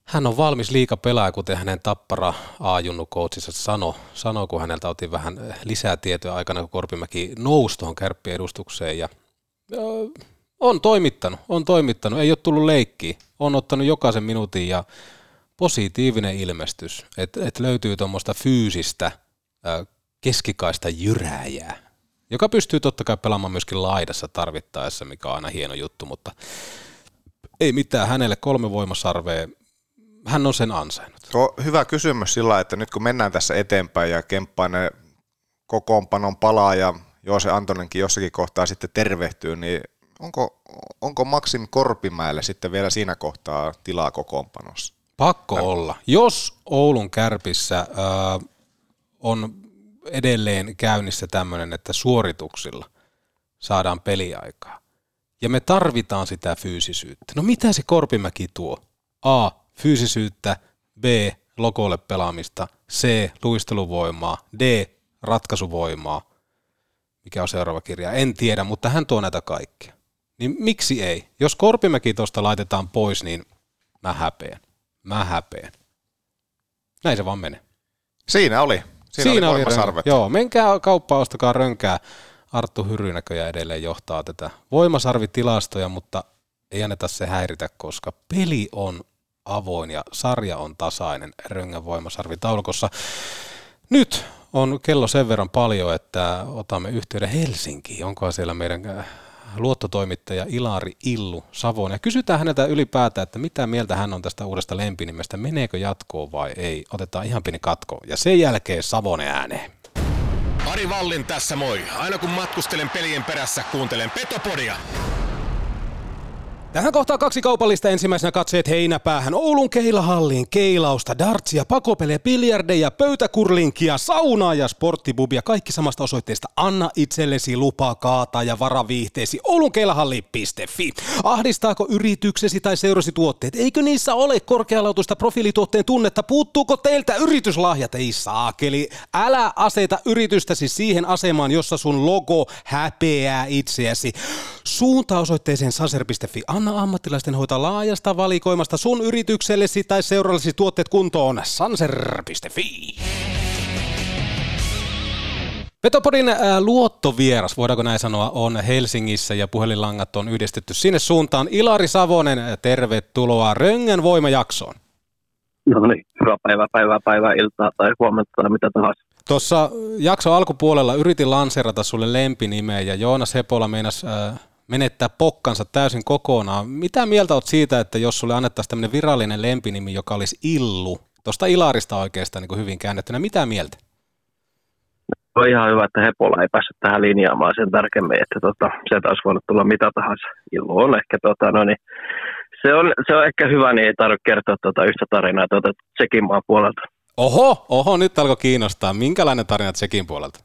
hän on valmis liika pelaaja, kuten hänen tappara A-junnu coachissa sanoi, sanoi, kun häneltä otin vähän lisää tietoa aikana, kun Korpimäki nousi tuohon kärppien edustukseen ja on toimittanut, on toimittanut, ei ole tullut leikkiä, on ottanut jokaisen minuutin ja positiivinen ilmestys, että et löytyy tuommoista fyysistä keskikaista jyrääjää, joka pystyy totta kai pelaamaan myöskin laidassa tarvittaessa, mikä on aina hieno juttu, mutta ei mitään, hänelle kolme voimasarvea, hän on sen ansainnut. Tuo hyvä kysymys sillä, että nyt kun mennään tässä eteenpäin ja Kemppainen kokoonpanon palaa ja Joose Antonenkin jossakin kohtaa sitten tervehtyy, niin onko, onko Maxim Korpimäelle sitten vielä siinä kohtaa tilaa kokoonpanossa? Pakko olla. Jos Oulun kärpissä äh, on edelleen käynnissä tämmöinen, että suorituksilla saadaan peliaikaa, ja me tarvitaan sitä fyysisyyttä. No mitä se Korpimäki tuo? A. Fyysisyyttä. B. Lokolle pelaamista. C. Luisteluvoimaa. D. Ratkaisuvoimaa. Mikä on seuraava kirja? En tiedä, mutta hän tuo näitä kaikkia. Niin miksi ei? Jos Korpimäki tuosta laitetaan pois, niin mä häpeän. Mä häpeän. Näin se vaan menee. Siinä oli. Siinä, Siinä oli rön- Joo, menkää kauppaan, ostakaa rönkää. Arttu Hyrynäköjä edelleen johtaa tätä voimasarvitilastoja, mutta ei anneta se häiritä, koska peli on avoin ja sarja on tasainen Röngän voimasarvitaulukossa. Nyt on kello sen verran paljon, että otamme yhteyden Helsinkiin. Onko siellä meidän äh, luottotoimittaja Ilari Illu Savon. Ja kysytään häneltä ylipäätään, että mitä mieltä hän on tästä uudesta lempinimestä. Meneekö jatkoon vai ei? Otetaan ihan pieni katko. Ja sen jälkeen Savonen ääneen. Ari Vallin tässä moi. Aina kun matkustelen pelien perässä, kuuntelen Petopodia. Tähän kohtaa kaksi kaupallista ensimmäisenä katseet heinäpäähän. Oulun keilahalliin keilausta, dartsia, pakopelejä, biljardeja, pöytäkurlinkia, saunaa ja sporttibubia. Kaikki samasta osoitteesta. Anna itsellesi lupa kaataa ja varaviihteesi oulunkeilahalli.fi. Ahdistaako yrityksesi tai seurasi tuotteet? Eikö niissä ole korkealaatuista profiilituotteen tunnetta? Puuttuuko teiltä yrityslahjat? Ei saakeli. Älä aseta yritystäsi siihen asemaan, jossa sun logo häpeää itseäsi. Suunta osoitteeseen saser.fi. Anna ammattilaisten hoitaa laajasta valikoimasta sun yrityksellesi tai seurallesi tuotteet kuntoon. Sanser.fi. Petopodin ää, luottovieras, voidaanko näin sanoa, on Helsingissä ja puhelinlangat on yhdistetty sinne suuntaan. Ilari Savonen, tervetuloa Röngän voimajaksoon. No niin, hyvää päivää, päivää, päivää, iltaa tai huomenta tai mitä tahansa. Tuossa jakso alkupuolella yritin lanserata sulle lempinimeä ja Joonas Hepola meinas äh, menettää pokkansa täysin kokonaan. Mitä mieltä oot siitä, että jos sulle annettaisiin tämmöinen virallinen lempinimi, joka olisi Illu? Tuosta Ilarista oikeastaan niin kuin hyvin käännettynä. Mitä mieltä? On ihan hyvä, että Hepola ei päässyt tähän linjaamaan sen tarkemmin, että tota, sieltä olisi voinut tulla mitä tahansa. Illu on ehkä, tota, no niin, se, on, se on ehkä hyvä, niin ei tarvitse kertoa tota yhtä tarinaa tuota Tsekin maan puolelta. Oho, oho, nyt alkoi kiinnostaa. Minkälainen tarina Tsekin puolelta?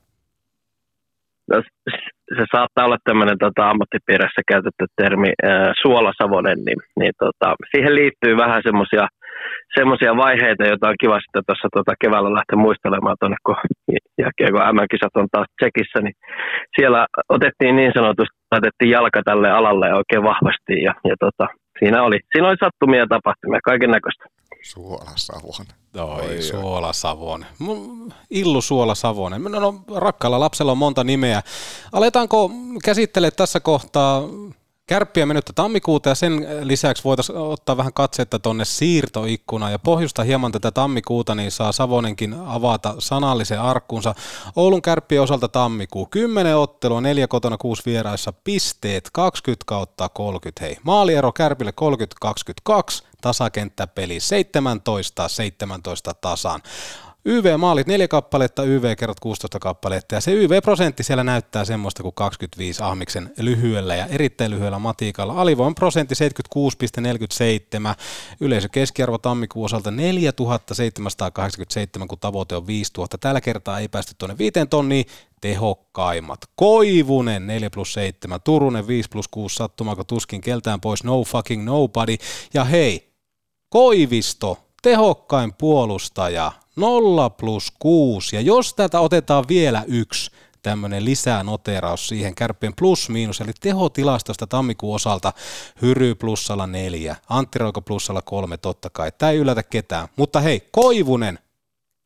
No, se saattaa olla tämmöinen tota, ammattipiirissä käytetty termi äh, suolasavonen, niin, niin tota, siihen liittyy vähän semmoisia semmoisia vaiheita, joita on kiva sitten tuossa tota, keväällä lähteä muistelemaan tuonne, kun jälkeen kun MM-kisat on taas Tsekissä, niin siellä otettiin niin sanotusti, laitettiin jalka tälle alalle oikein vahvasti ja, ja tota, siinä, oli, siinä oli sattumia tapahtumia, kaiken näköistä. Suolasavon. Oi, Suolasavon. Illu Suolasavonen. No, no, rakkaalla lapsella on monta nimeä. Aletaanko käsittelee tässä kohtaa Kärppiä mennyttä tammikuuta ja sen lisäksi voitaisiin ottaa vähän katsetta tuonne siirtoikkunaan ja pohjusta hieman tätä tammikuuta, niin saa Savonenkin avata sanallisen arkkunsa. Oulun kärppien osalta tammikuu 10 ottelua, 4 kotona, 6 vieraissa, pisteet 20 kautta 30. Hei, maaliero Kärpille 30-22, tasakenttäpeli 17-17 tasan. YV-maalit neljä kappaletta, YV kerrat 16 kappaletta ja se YV-prosentti siellä näyttää semmoista kuin 25 Ahmiksen lyhyellä ja erittäin lyhyellä matiikalla. Alivoin prosentti 76,47, yleisö keskiarvo tammikuun osalta 4787, kun tavoite on 5000. Tällä kertaa ei päästy tuonne viiteen tonniin, tehokkaimmat. Koivunen 4 plus 7, Turunen 5 plus 6, sattumaako tuskin keltään pois, no fucking nobody. Ja hei, Koivisto, tehokkain puolustaja, 0 plus 6. Ja jos tätä otetaan vielä yksi tämmöinen lisää noteraus siihen kärppien plus miinus, eli tehotilastosta tammikuun osalta Hyry plussalla neljä, Antti Roiko plussalla kolme totta kai. Tämä ei yllätä ketään. Mutta hei, Koivunen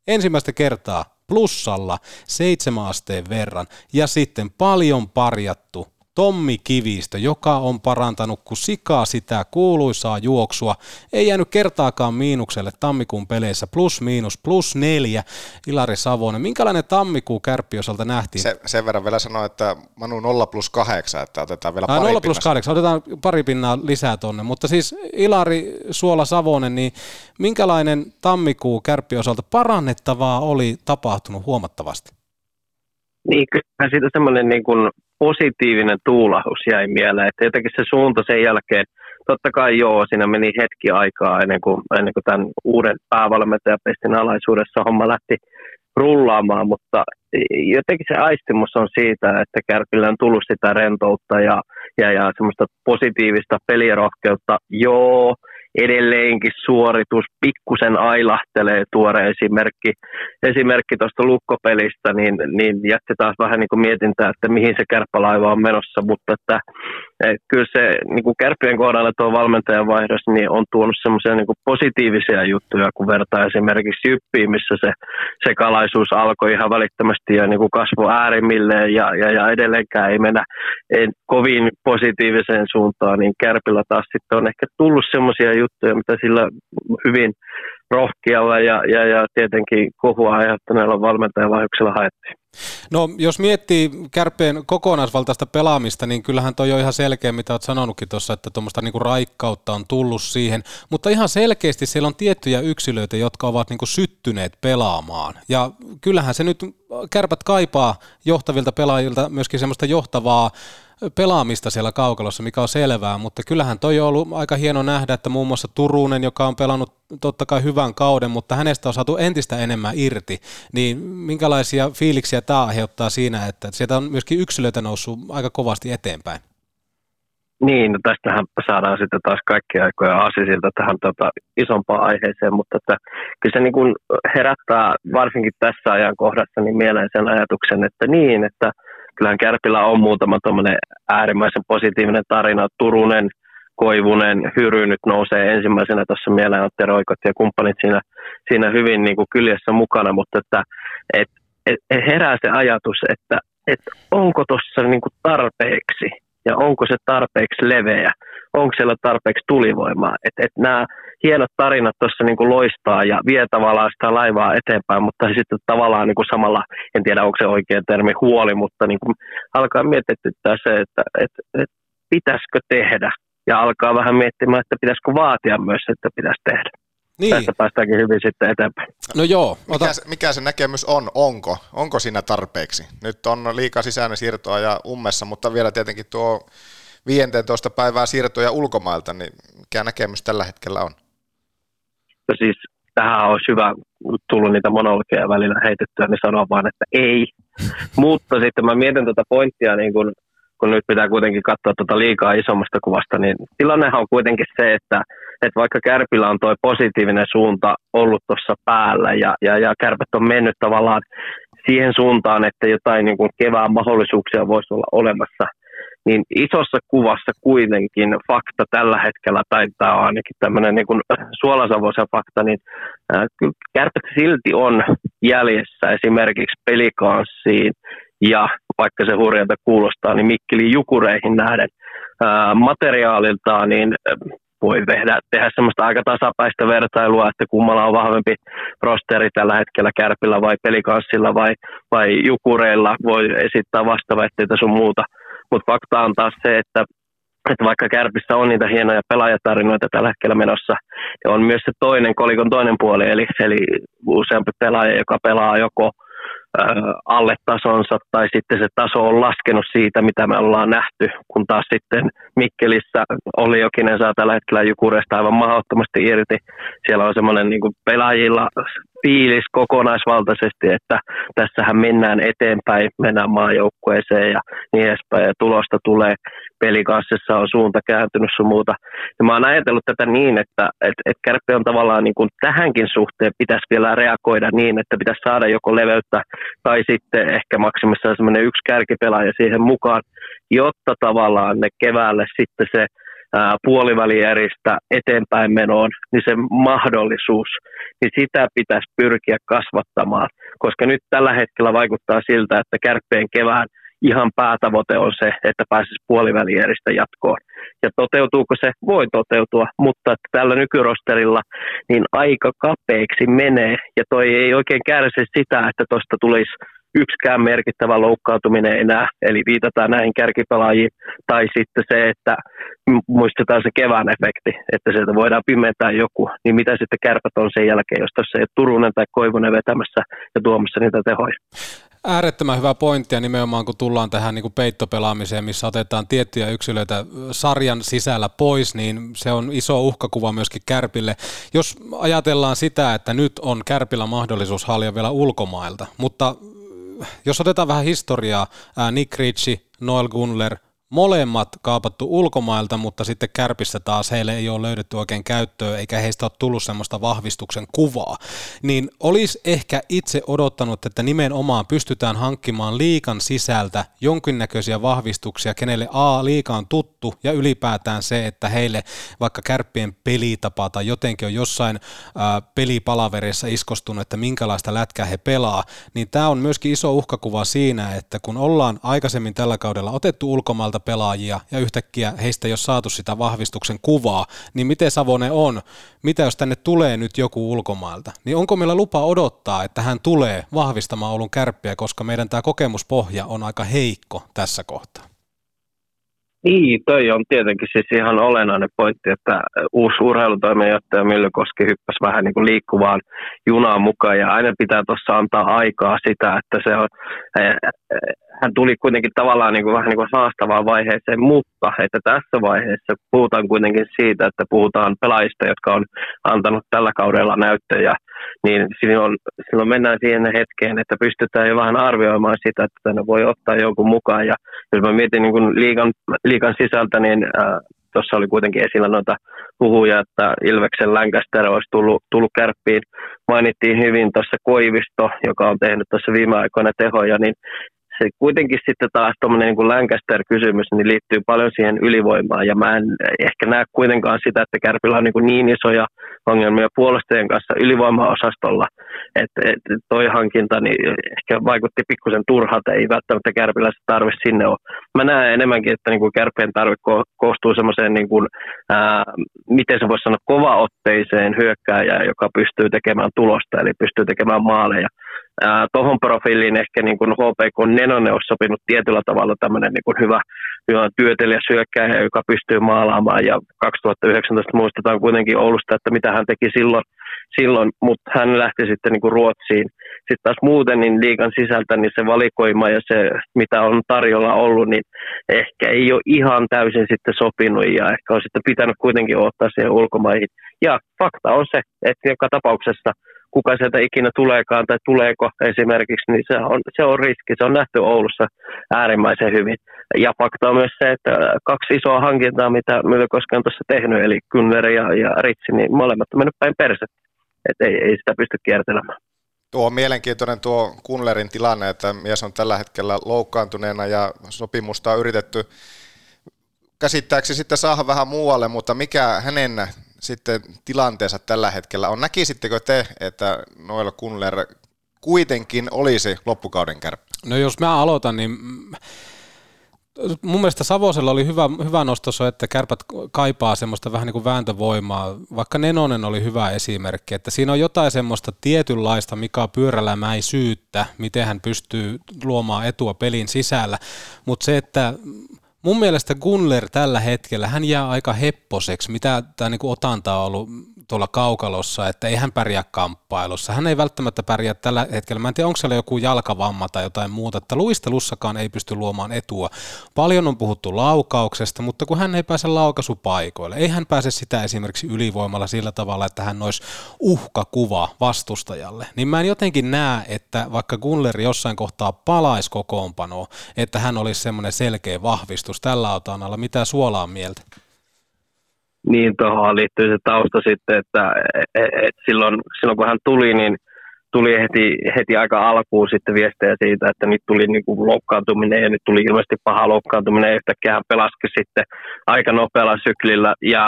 ensimmäistä kertaa plussalla seitsemän asteen verran ja sitten paljon parjattu Tommi Kivistö, joka on parantanut kuin sikaa sitä kuuluisaa juoksua. Ei jäänyt kertaakaan miinukselle tammikuun peleissä, plus miinus, plus neljä. Ilari Savonen, minkälainen tammikuu kärppi osalta nähtiin? Se, sen verran vielä sanoa, että Manu 0 plus 8, että otetaan vielä pari 0 plus 8, otetaan pari pinnaa lisää tonne. Mutta siis Ilari Suola Savonen, niin minkälainen tammikuu kärppi osalta parannettavaa oli tapahtunut huomattavasti? Niin, kyllä siitä semmoinen niin kuin positiivinen tuulahus jäi mieleen, että jotenkin se suunta sen jälkeen, totta kai joo, siinä meni hetki aikaa ennen kuin, ennen kuin tämän uuden päävalmentajapestin alaisuudessa homma lähti rullaamaan, mutta jotenkin se aistimus on siitä, että Kärpillä on tullut sitä rentoutta ja, ja, ja semmoista positiivista pelirohkeutta. Joo, edelleenkin suoritus. Pikkusen ailahtelee tuore esimerkki, esimerkki tuosta lukkopelistä, niin, niin jätti taas vähän niin kuin mietintää, että mihin se kärppälaiva on menossa, mutta että et kyllä se niin kuin kärppien kohdalla tuo valmentajan vaihdos niin on tuonut semmoisia niin positiivisia juttuja, kun vertaa esimerkiksi Jyppiin, missä se sekalaisuus alkoi ihan välittömästi ja niin kuin kasvoi äärimmilleen ja, ja, ja edelleenkään ei mennä ei, kovin positiiviseen suuntaan, niin Kärpillä taas sitten on ehkä tullut semmoisia juttuja, mitä sillä hyvin rohkealla ja, ja, ja tietenkin kohua aiheuttaneella valmentajavaihdoksella haettiin. No jos miettii kärpeen kokonaisvaltaista pelaamista, niin kyllähän toi on ihan selkeä, mitä olet sanonutkin tuossa, että tuommoista niinku raikkautta on tullut siihen, mutta ihan selkeästi siellä on tiettyjä yksilöitä, jotka ovat niinku syttyneet pelaamaan. Ja kyllähän se nyt kärpät kaipaa johtavilta pelaajilta myöskin semmoista johtavaa pelaamista siellä kaukalossa, mikä on selvää, mutta kyllähän toi on ollut aika hieno nähdä, että muun muassa Turunen, joka on pelannut totta kai hyvän kauden, mutta hänestä on saatu entistä enemmän irti, niin minkälaisia fiiliksiä tämä aiheuttaa siinä, että sieltä on myöskin yksilöitä noussut aika kovasti eteenpäin? Niin, no tästähän saadaan sitten taas kaikkia aikoja aasisilta tähän tota, isompaan aiheeseen, mutta että kyllä se niin kuin herättää varsinkin tässä ajankohdassa niin mieleen sen ajatuksen, että niin, että kyllähän Kärpillä on muutama äärimmäisen positiivinen tarina. Turunen, Koivunen, Hyry nyt nousee ensimmäisenä tuossa mieleen, Atte Roikot ja kumppanit siinä, siinä hyvin niin kuin kyljessä mukana, mutta että et, et, herää se ajatus, että et onko tuossa niin ja onko se tarpeeksi leveä, onko siellä tarpeeksi tulivoimaa. Että et nämä hienot tarinat tuossa niin loistaa ja vie tavallaan sitä laivaa eteenpäin, mutta sitten tavallaan niin kuin samalla, en tiedä onko se oikea termi huoli, mutta niin kuin alkaa mietityttää se, että et, et pitäisikö tehdä ja alkaa vähän miettimään, että pitäisikö vaatia myös, että pitäisi tehdä. Niin. Tästä päästäänkin hyvin sitten eteenpäin. No joo. Ota... Mikä, se, mikä se näkemys on? Onko? Onko siinä tarpeeksi? Nyt on liikaa sisäinen siirtoa ja ummessa, mutta vielä tietenkin tuo 15 päivää siirtoja ulkomailta, niin mikä näkemys tällä hetkellä on? No siis tähän olisi hyvä tullut niitä monologeja välillä heitettyä, niin sanoa vaan, että ei. Mutta sitten mä mietin tuota pointtia, niin kun, kun nyt pitää kuitenkin katsoa tuota liikaa isommasta kuvasta, niin tilannehan on kuitenkin se, että, että vaikka Kärpillä on tuo positiivinen suunta ollut tuossa päällä ja, ja, ja Kärpät on mennyt tavallaan siihen suuntaan, että jotain niin kuin kevään mahdollisuuksia voisi olla olemassa – niin isossa kuvassa kuitenkin fakta tällä hetkellä, tai tämä on ainakin tämmöinen niin suolasavoisen fakta, niin kärpät silti on jäljessä esimerkiksi pelikanssiin ja vaikka se hurjalta kuulostaa, niin Mikkeli Jukureihin nähden ää, materiaaliltaan, niin voi tehdä, tehdä semmoista aika tasapäistä vertailua, että kummalla on vahvempi rosteri tällä hetkellä Kärpillä vai Pelikanssilla vai, vai Jukureilla, voi esittää vastaväitteitä sun muuta – mutta fakta on taas se, että, että vaikka Kärpissä on niitä hienoja pelaajatarinoita tällä hetkellä menossa, niin on myös se toinen kolikon toinen puoli, eli, eli useampi pelaaja, joka pelaa joko alle tasonsa tai sitten se taso on laskenut siitä, mitä me ollaan nähty, kun taas sitten Mikkelissä oli Jokinen saa tällä hetkellä Jukureesta aivan mahdottomasti irti. Siellä on semmoinen niin pelaajilla fiilis kokonaisvaltaisesti, että tässähän mennään eteenpäin, mennään maajoukkueeseen ja niin edespäin ja tulosta tulee pelikassissa on suunta kääntynyt sun muuta. Ja mä oon ajatellut tätä niin, että et, et Kärppi on tavallaan niin kuin tähänkin suhteen pitäisi vielä reagoida niin, että pitäisi saada joko leveyttä tai sitten ehkä maksimissaan semmoinen yksi kärkipelaaja siihen mukaan, jotta tavallaan ne keväälle sitten se puolivälieristä eteenpäin menoon, niin se mahdollisuus, niin sitä pitäisi pyrkiä kasvattamaan, koska nyt tällä hetkellä vaikuttaa siltä, että kärppeen kevään ihan päätavoite on se, että pääsisi puolivälieristä jatkoon. Ja toteutuuko se? Voi toteutua, mutta tällä nykyrosterilla niin aika kapeiksi menee, ja toi ei oikein kärsi sitä, että tuosta tulisi yksikään merkittävä loukkaantuminen enää, eli viitataan näihin kärkipelaajiin, tai sitten se, että muistetaan se kevään efekti, että sieltä voidaan pimentää joku, niin mitä sitten kärpät on sen jälkeen, jos tässä ei ole Turunen tai Koivunen vetämässä ja tuomassa niitä tehoja. Äärettömän hyvä pointti ja nimenomaan kun tullaan tähän niin kuin peittopelaamiseen, missä otetaan tiettyjä yksilöitä sarjan sisällä pois, niin se on iso uhkakuva myöskin Kärpille. Jos ajatellaan sitä, että nyt on Kärpillä mahdollisuus halia vielä ulkomailta, mutta jos otetaan vähän historiaa, Nick Ritchie, Noel Gunler – molemmat kaapattu ulkomailta, mutta sitten kärpissä taas heille ei ole löydetty oikein käyttöä, eikä heistä ole tullut semmoista vahvistuksen kuvaa, niin olisi ehkä itse odottanut, että nimenomaan pystytään hankkimaan liikan sisältä jonkinnäköisiä vahvistuksia, kenelle A, liika on tuttu, ja ylipäätään se, että heille vaikka kärppien pelitapa tai jotenkin on jossain ää, pelipalaverissa iskostunut, että minkälaista lätkää he pelaa, niin tämä on myöskin iso uhkakuva siinä, että kun ollaan aikaisemmin tällä kaudella otettu ulkomailta pelaajia ja yhtäkkiä heistä ei ole saatu sitä vahvistuksen kuvaa, niin miten Savone on? Mitä jos tänne tulee nyt joku ulkomailta? Niin onko meillä lupa odottaa, että hän tulee vahvistamaan Oulun kärppiä, koska meidän tämä kokemuspohja on aika heikko tässä kohtaa? Niin, toi on tietenkin siis ihan olennainen pointti, että uusi urheilutoimenjohtaja Myllykoski hyppäsi vähän niin kuin liikkuvaan junaan mukaan ja aina pitää tuossa antaa aikaa sitä, että se on, hän tuli kuitenkin tavallaan niin kuin, vähän niin kuin haastavaan vaiheeseen, mutta että tässä vaiheessa puhutaan kuitenkin siitä, että puhutaan pelaajista, jotka on antanut tällä kaudella näyttöjä, niin silloin, silloin mennään siihen hetkeen, että pystytään jo vähän arvioimaan sitä, että tänne voi ottaa jonkun mukaan. Ja jos mä mietin niin kuin liigan, liigan sisältä, niin tuossa oli kuitenkin esillä noita huhuja, että Ilveksen Lancaster olisi tullut, tullut kärppiin. Mainittiin hyvin tuossa Koivisto, joka on tehnyt tuossa viime aikoina tehoja, niin se kuitenkin sitten taas tuommoinen niin Lancaster-kysymys niin liittyy paljon siihen ylivoimaan, ja mä en ehkä näe kuitenkaan sitä, että Kärpillä on niin, niin isoja ongelmia puolustajien kanssa ylivoimaosastolla. Et, et toi hankinta niin ehkä vaikutti pikkusen turhalta, ei välttämättä Kärpillä se tarve sinne ole. Mä näen enemmänkin, että niin kuin Kärpien tarve ko- koostuu semmoiseen, niin kuin, ää, miten se voisi sanoa, kovaotteiseen hyökkääjään, joka pystyy tekemään tulosta, eli pystyy tekemään maaleja tuohon profiiliin ehkä niin kuin HPK Nenonen olisi sopinut tietyllä tavalla tämmöinen niin kuin hyvä, hyvä työtelijä syökkäjä, joka pystyy maalaamaan ja 2019 muistetaan kuitenkin Oulusta, että mitä hän teki silloin, silloin mutta hän lähti sitten niin kuin Ruotsiin. Sitten taas muuten niin liikan sisältä niin se valikoima ja se, mitä on tarjolla ollut, niin ehkä ei ole ihan täysin sitten sopinut ja ehkä on sitten pitänyt kuitenkin ottaa siihen ulkomaihin. Ja fakta on se, että joka tapauksessa – kuka sieltä ikinä tuleekaan tai tuleeko esimerkiksi, niin se on, se on riski. Se on nähty Oulussa äärimmäisen hyvin. Ja fakta on myös se, että kaksi isoa hankintaa, mitä Myllykoski on tuossa tehnyt, eli Kynner ja, ja Ritsi, niin molemmat on mennyt päin persettä. Että ei, ei sitä pysty kiertelemään. Tuo on mielenkiintoinen tuo Kunlerin tilanne, että mies on tällä hetkellä loukkaantuneena ja sopimusta on yritetty käsittääkseni sitten saada vähän muualle, mutta mikä hänen sitten tilanteensa tällä hetkellä on. Näkisittekö te, että Noel Kunler kuitenkin olisi loppukauden kärppä? No jos mä aloitan, niin mun mielestä Savosella oli hyvä, hyvä nosto että kärpät kaipaa semmoista vähän niin kuin vääntövoimaa. Vaikka Nenonen oli hyvä esimerkki, että siinä on jotain semmoista tietynlaista Mika Pyörälämäisyyttä, miten hän pystyy luomaan etua pelin sisällä. Mutta se, että mun mielestä Gunler tällä hetkellä, hän jää aika hepposeksi, mitä tämä niin otanta on ollut tuolla kaukalossa, että ei hän pärjää kamppailussa. Hän ei välttämättä pärjää tällä hetkellä. Mä en tiedä, onko siellä joku jalkavamma tai jotain muuta, että luistelussakaan ei pysty luomaan etua. Paljon on puhuttu laukauksesta, mutta kun hän ei pääse laukaisupaikoille, ei hän pääse sitä esimerkiksi ylivoimalla sillä tavalla, että hän olisi uhkakuva vastustajalle, niin mä en jotenkin näe, että vaikka Gunler jossain kohtaa palaisi kokoonpanoa, että hän olisi semmoinen selkeä vahvistus tällä otanalla. Mitä suolaa mieltä? Niin tuohon liittyy se tausta sitten, että et, et silloin, silloin kun hän tuli, niin – tuli heti, heti aika alkuun sitten viestejä siitä, että nyt tuli niin kuin loukkaantuminen ja nyt tuli ilmeisesti paha loukkaantuminen. Ja yhtäkkiä hän pelasi sitten aika nopealla syklillä ja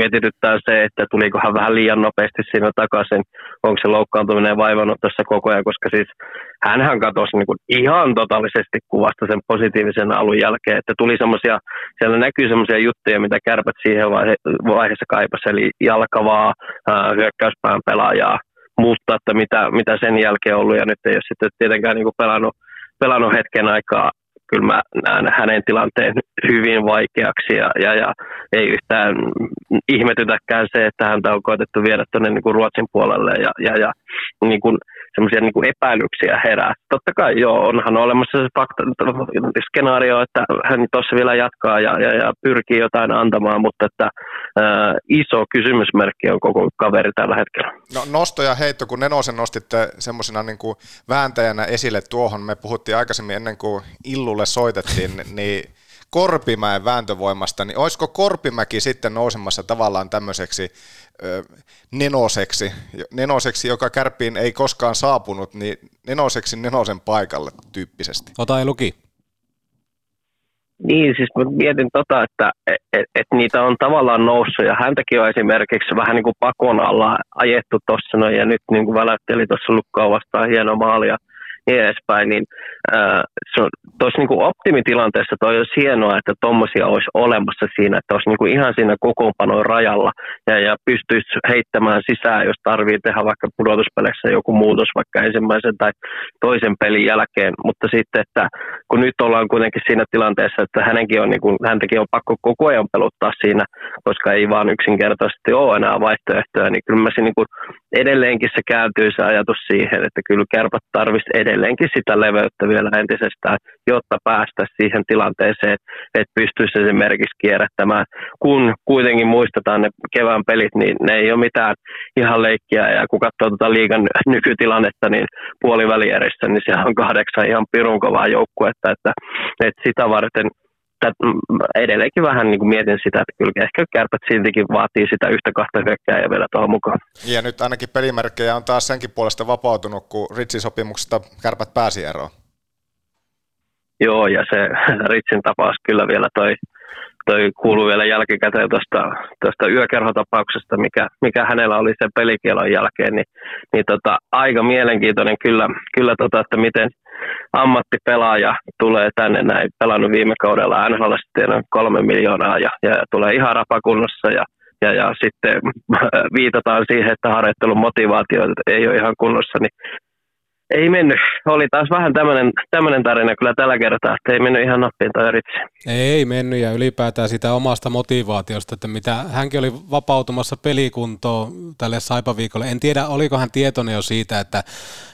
mietityttää se, että tuliko hän vähän liian nopeasti siinä takaisin, onko se loukkaantuminen vaivannut tässä koko ajan, koska siis hänhän katosi niin kuin ihan totaalisesti kuvasta sen positiivisen alun jälkeen, että tuli semmoisia, siellä näkyy semmoisia juttuja, mitä kärpät siihen vaihe- vaiheessa kaipasi, eli jalkavaa, hyökkäyspään pelaajaa, mutta että mitä, mitä sen jälkeen on ollut, ja nyt ei ole sitten tietenkään niin kuin pelannut, pelannut hetken aikaa. Kyllä mä näen hänen tilanteen hyvin vaikeaksi, ja, ja, ja ei yhtään ihmetytäkään se, että häntä on koetettu viedä tuonne niin Ruotsin puolelle, ja, ja, ja niin kuin, semmoisia niin epäilyksiä herää. Totta kai joo, onhan olemassa se fakta, skenaario, että hän tuossa vielä jatkaa ja, ja, ja pyrkii jotain antamaan, mutta että ää, iso kysymysmerkki on koko kaveri tällä hetkellä. No, nosto ja heitto, kun Nenosen nostitte semmoisena niin vääntäjänä esille tuohon, me puhuttiin aikaisemmin ennen kuin Illulle soitettiin, niin Korpimäen vääntövoimasta, niin olisiko Korpimäki sitten nousemassa tavallaan tämmöiseksi ö, nenoseksi, nenoseksi, joka kärppiin ei koskaan saapunut, niin nenoseksi nenosen paikalle tyyppisesti? Ota ei luki. Niin, siis mä mietin tota, että et, et, et niitä on tavallaan noussut ja häntäkin on esimerkiksi vähän niin kuin pakon alla ajettu tuossa ja nyt niin kuin välätteli tuossa lukkaa vastaan hieno maali ja niin edespäin, niin on, tuossa niin optimitilanteessa toi olisi hienoa, että tuommoisia olisi olemassa siinä, että olisi niin kuin ihan siinä kokoonpanon rajalla ja, ja pystyisi heittämään sisään, jos tarvii tehdä vaikka pudotuspeleissä joku muutos vaikka ensimmäisen tai toisen pelin jälkeen, mutta sitten, että kun nyt ollaan kuitenkin siinä tilanteessa, että hänenkin on, niin kuin, häntäkin on pakko koko ajan peluttaa siinä, koska ei vaan yksinkertaisesti ole enää vaihtoehtoja, niin kyllä mä niin kuin, edelleenkin se kääntyy se ajatus siihen, että kyllä kärpät tarvitsisi edelleenkin sitä leveyttä vielä entisestään, jotta päästä siihen tilanteeseen, että pystyisi esimerkiksi kierrättämään. Kun kuitenkin muistetaan ne kevään pelit, niin ne ei ole mitään ihan leikkiä. Ja kun katsoo tuota liigan nykytilannetta, niin puolivälierissä, niin siellä on kahdeksan ihan pirun kovaa joukkuetta, että, että sitä varten – edelleenkin vähän niin kuin mietin sitä, että kyllä ehkä kärpät siltikin vaatii sitä yhtä kahta ja vielä tuohon mukaan. Ja nyt ainakin pelimerkkejä on taas senkin puolesta vapautunut, kun Ritsin sopimuksesta kärpät pääsi eroon. Joo, ja se Ritsin tapaus kyllä vielä toi, toi kuuluu vielä jälkikäteen tuosta, tuosta yökerhotapauksesta, mikä, mikä hänellä oli sen pelikielon jälkeen, niin, niin tota, aika mielenkiintoinen kyllä, kyllä tota, että miten ammattipelaaja tulee tänne näin, pelannut viime kaudella NHL kolme miljoonaa ja, ja tulee ihan rapakunnossa ja ja, ja sitten viitataan siihen, että harjoittelun motivaatio ei ole ihan kunnossa, niin ei mennyt. Oli taas vähän tämmöinen, tämmöinen tarina kyllä tällä kertaa, että ei mennyt ihan nappiin tai ritsi. Ei mennyt ja ylipäätään sitä omasta motivaatiosta, että mitä hänkin oli vapautumassa pelikuntoon tälle Saipaviikolle. En tiedä, oliko hän tietoinen jo siitä, että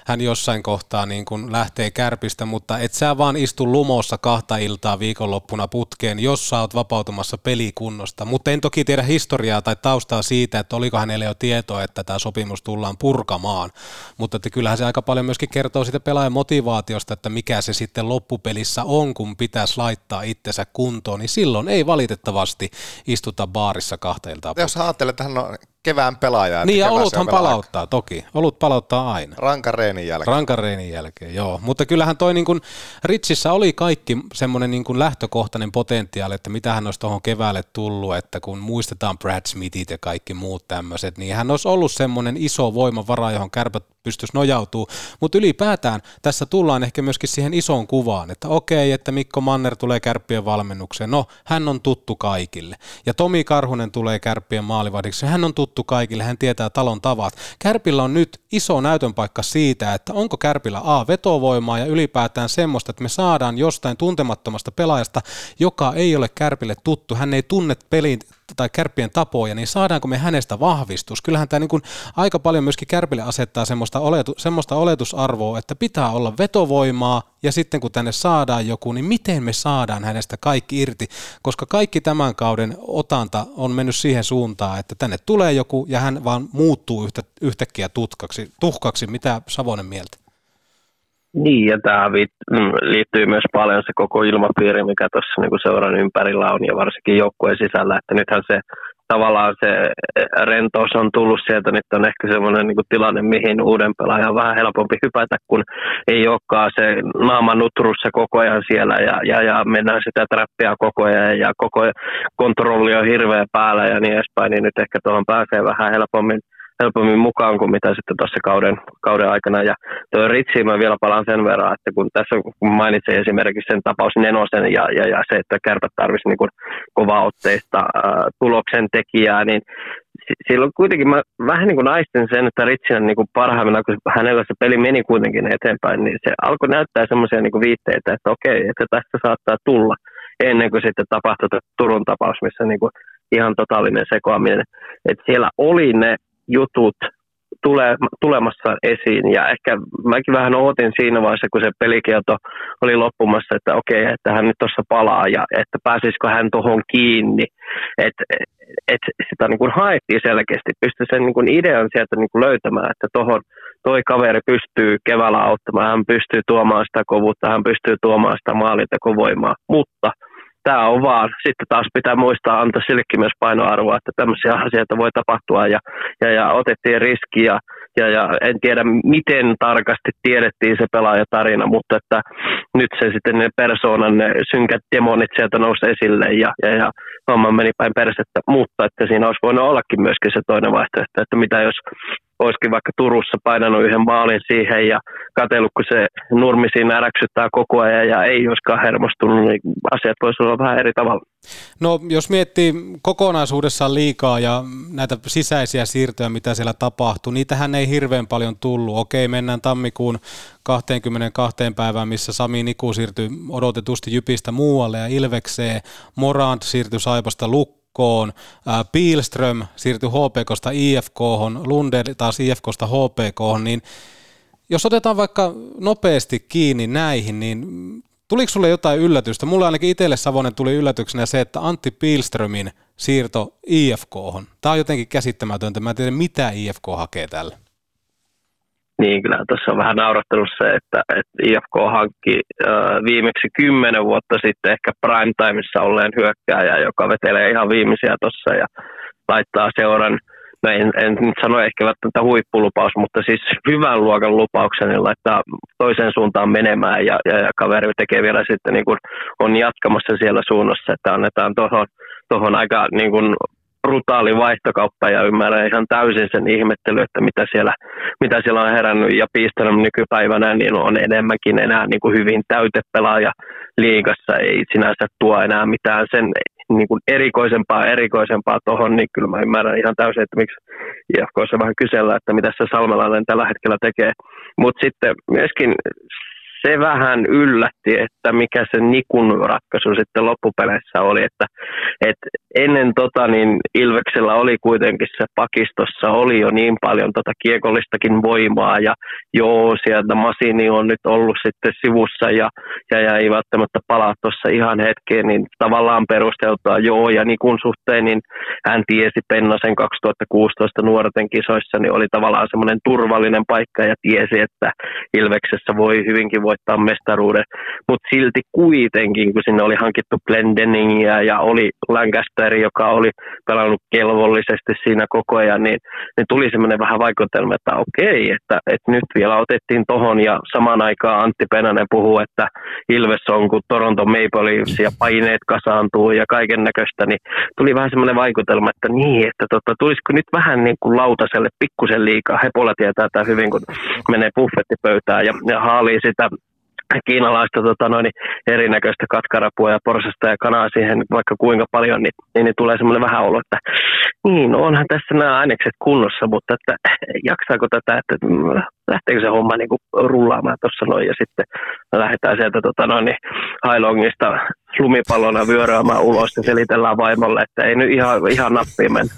hän jossain kohtaa niin kuin lähtee kärpistä, mutta et sä vaan istu lumossa kahta iltaa viikonloppuna putkeen, jos sä oot vapautumassa pelikunnosta. Mutta en toki tiedä historiaa tai taustaa siitä, että oliko hänelle jo tietoa, että tämä sopimus tullaan purkamaan. Mutta että kyllähän se aika paljon myöskin kertoo siitä pelaajan motivaatiosta, että mikä se sitten loppupelissä on, kun pitäisi laittaa itsensä kuntoon, niin silloin ei valitettavasti istuta baarissa kahta iltaa. Jos ajattelee, että hän on kevään pelaaja. Niin ja oluthan palauttaa aika. toki. Olut palauttaa aina. Rankareenin jälkeen. Rankareenin jälkeen, joo. Mutta kyllähän toi niin kuin, Ritsissä oli kaikki semmoinen niin kuin lähtökohtainen potentiaali, että mitä hän olisi tuohon keväälle tullut, että kun muistetaan Brad Smithit ja kaikki muut tämmöiset, niin hän olisi ollut semmoinen iso voimavara, johon kärpät pystyisi nojautuu. Mutta ylipäätään tässä tullaan ehkä myöskin siihen isoon kuvaan, että okei, että Mikko Manner tulee kärppien valmennukseen. No, hän on tuttu kaikille. Ja Tomi Karhunen tulee kärppien maalivahdiksi. Hän on tuttu kaikille, hän tietää talon tavat. Kärpillä on nyt iso näytön paikka siitä, että onko Kärpillä A vetovoimaa ja ylipäätään semmoista, että me saadaan jostain tuntemattomasta pelaajasta, joka ei ole Kärpille tuttu. Hän ei tunne pelin tai kärppien tapoja, niin saadaanko me hänestä vahvistus? Kyllähän tämä niin aika paljon myöskin kärpille asettaa semmoista, oletu, semmoista oletusarvoa, että pitää olla vetovoimaa ja sitten kun tänne saadaan joku, niin miten me saadaan hänestä kaikki irti? Koska kaikki tämän kauden otanta on mennyt siihen suuntaan, että tänne tulee joku ja hän vaan muuttuu yhtä, yhtäkkiä tutkaksi, tuhkaksi. Mitä Savonen mieltä? Niin, ja tähän mm, liittyy myös paljon se koko ilmapiiri, mikä tuossa niin seuran ympärillä on, ja varsinkin joukkueen sisällä, että nythän se tavallaan se rentous on tullut sieltä, nyt on ehkä semmoinen niin tilanne, mihin uuden pelaajan on vähän helpompi hypätä, kun ei olekaan se naama nutrussa koko ajan siellä ja, ja, ja mennään sitä trappia koko ajan ja koko kontrolli on hirveä päällä ja niin edespäin, niin nyt ehkä tuohon pääsee vähän helpommin helpommin mukaan kuin mitä sitten tuossa kauden, kauden aikana. Ja tuo Ritsi mä vielä palaan sen verran, että kun tässä kun mainitsin esimerkiksi sen tapaus Nenosen ja, ja, ja se, että kärpät tarvisi niin kova-otteista äh, tuloksen tekijää, niin silloin kuitenkin mä vähän niin kuin naistin sen, että Ritsin niin kuin parhaimmillaan, kun hänellä se peli meni kuitenkin eteenpäin, niin se alkoi näyttää semmoisia niin viitteitä, että okei, että tästä saattaa tulla ennen kuin sitten tapahtui Turun tapaus, missä niin kuin ihan totaalinen sekoaminen. Että siellä oli ne jutut tule, tulemassa esiin. Ja ehkä mäkin vähän ootin siinä vaiheessa, kun se pelikielto oli loppumassa, että okei, että hän nyt tuossa palaa ja että pääsisikö hän tuohon kiinni. Että et sitä niin kuin haettiin selkeästi, pystyi sen niin kuin idean sieltä niin kuin löytämään, että tohon, toi kaveri pystyy keväällä auttamaan, hän pystyy tuomaan sitä kovuutta, hän pystyy tuomaan sitä maalintekovoimaa, mutta – tämä on vaan, sitten taas pitää muistaa antaa sillekin myös painoarvoa, että tämmöisiä asioita voi tapahtua ja, ja, ja otettiin riski ja, ja, ja, en tiedä miten tarkasti tiedettiin se pelaajatarina, mutta että nyt se sitten ne persoonan ne synkät demonit sieltä nousi esille ja, ja, ja homma meni päin persettä, mutta että siinä olisi voinut ollakin myöskin se toinen vaihtoehto, että mitä jos olisikin vaikka Turussa painanut yhden maalin siihen ja katsellut, kun se nurmi siinä äräksyttää koko ajan ja ei olisikaan hermostunut, niin asiat voisivat olla vähän eri tavalla. No jos miettii kokonaisuudessaan liikaa ja näitä sisäisiä siirtoja, mitä siellä tapahtuu, niitähän ei hirveän paljon tullut. Okei, mennään tammikuun 22 päivään, missä Sami Niku siirtyi odotetusti Jypistä muualle ja Ilvekseen. Morant siirtyi Saipasta lukkoon IFKon, Pilström siirtyi HPKsta IFK, Lundell taas IFKsta HPK, niin jos otetaan vaikka nopeasti kiinni näihin, niin tuliko sulle jotain yllätystä? Mulle ainakin itselle Savonen tuli yllätyksenä se, että Antti Pilströmin siirto IFK. Tämä on jotenkin käsittämätöntä. Mä en tiedä, mitä IFK hakee tällä. Niin, kyllä tuossa on vähän naurattanut se, että, että IFK hankki äh, viimeksi kymmenen vuotta sitten ehkä prime timeissa olleen hyökkääjä, joka vetelee ihan viimeisiä tuossa ja laittaa seuran. No en, en nyt sano ehkä välttämättä huippulupaus, mutta siis hyvän luokan lupauksen, niin laittaa toiseen suuntaan menemään ja, ja, ja kaveri tekee vielä sitten niin kuin on jatkamassa siellä suunnassa, että annetaan tuohon tohon aika niin kuin brutaali vaihtokauppa ja ymmärrän ihan täysin sen ihmettely, että mitä siellä, mitä siellä on herännyt ja piistänyt nykypäivänä, niin on enemmänkin enää niin kuin hyvin täytepelaaja liigassa, ei sinänsä tuo enää mitään sen niin kuin erikoisempaa erikoisempaa tuohon, niin kyllä mä ymmärrän ihan täysin, että miksi IFKssa vähän kysellä, että mitä se Salmelainen tällä hetkellä tekee. Mutta sitten myöskin se vähän yllätti, että mikä se Nikun ratkaisu sitten loppupeleissä oli, että, että ennen tota niin Ilveksellä oli kuitenkin se pakistossa oli jo niin paljon tota kiekollistakin voimaa ja joo, sieltä Masini on nyt ollut sitten sivussa ja, ja, ja ei välttämättä palaa tuossa ihan hetkeen, niin tavallaan perusteltua joo ja Nikun suhteen, niin hän tiesi Pennasen 2016 nuorten kisoissa, niin oli tavallaan semmoinen turvallinen paikka ja tiesi, että Ilveksessä voi hyvinkin voittaa mestaruuden, mutta silti kuitenkin, kun sinne oli hankittu Glendeningia ja oli Lancaster, joka oli pelannut kelvollisesti siinä koko ajan, niin, niin tuli semmoinen vähän vaikutelma, että okei, että, että nyt vielä otettiin tohon ja samaan aikaan Antti Penänen puhuu, että Ilves on kuin Toronto Maple Leafs ja paineet kasaantuu ja kaiken näköistä, niin tuli vähän semmoinen vaikutelma, että niin, että tota, tulisiko nyt vähän niin kuin lautaselle pikkusen liikaa. Hepola tietää tämä hyvin, kun menee buffettipöytään ja, ja haalii sitä kiinalaista tota noin, erinäköistä katkarapua ja porsasta ja kanaa siihen vaikka kuinka paljon, niin, niin, niin tulee semmoinen vähän olo, että niin, no onhan tässä nämä ainekset kunnossa, mutta että jaksaako tätä, että lähteekö se homma niin kuin rullaamaan tuossa noin ja sitten lähdetään sieltä tota noin, niin Hailongista lumipallona vyöryämään ulos ja selitellään vaimolle, että ei nyt ihan, ihan nappiin mennä.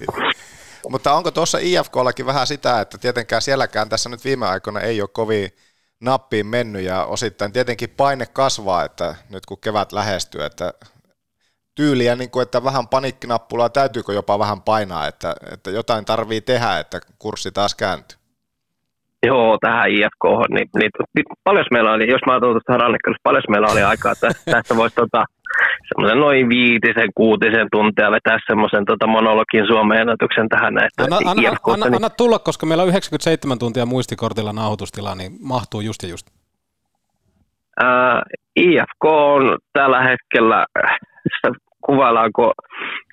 Mutta onko tuossa IFKllakin vähän sitä, että tietenkään sielläkään tässä nyt viime aikoina ei ole kovin nappiin mennyt ja osittain tietenkin paine kasvaa, että nyt kun kevät lähestyy, että tyyliä, niin kuin, että vähän panikkinappulaa täytyykö jopa vähän painaa, että, että jotain tarvii tehdä, että kurssi taas kääntyy. Joo, tähän IFK, niin, niin, niin paljon meillä oli, jos mä otan tuosta rannekkelusta, paljon meillä oli aikaa, että tästä voisi tota, semmoisen noin viitisen, kuutisen tuntia vetää semmoisen tota monologin Suomen ennätyksen tähän näistä anna, anna, anna, niin... anna, tulla, koska meillä on 97 tuntia muistikortilla nauhoitustila, niin mahtuu just ja just. Uh, IFK on tällä hetkellä, kuvaillaanko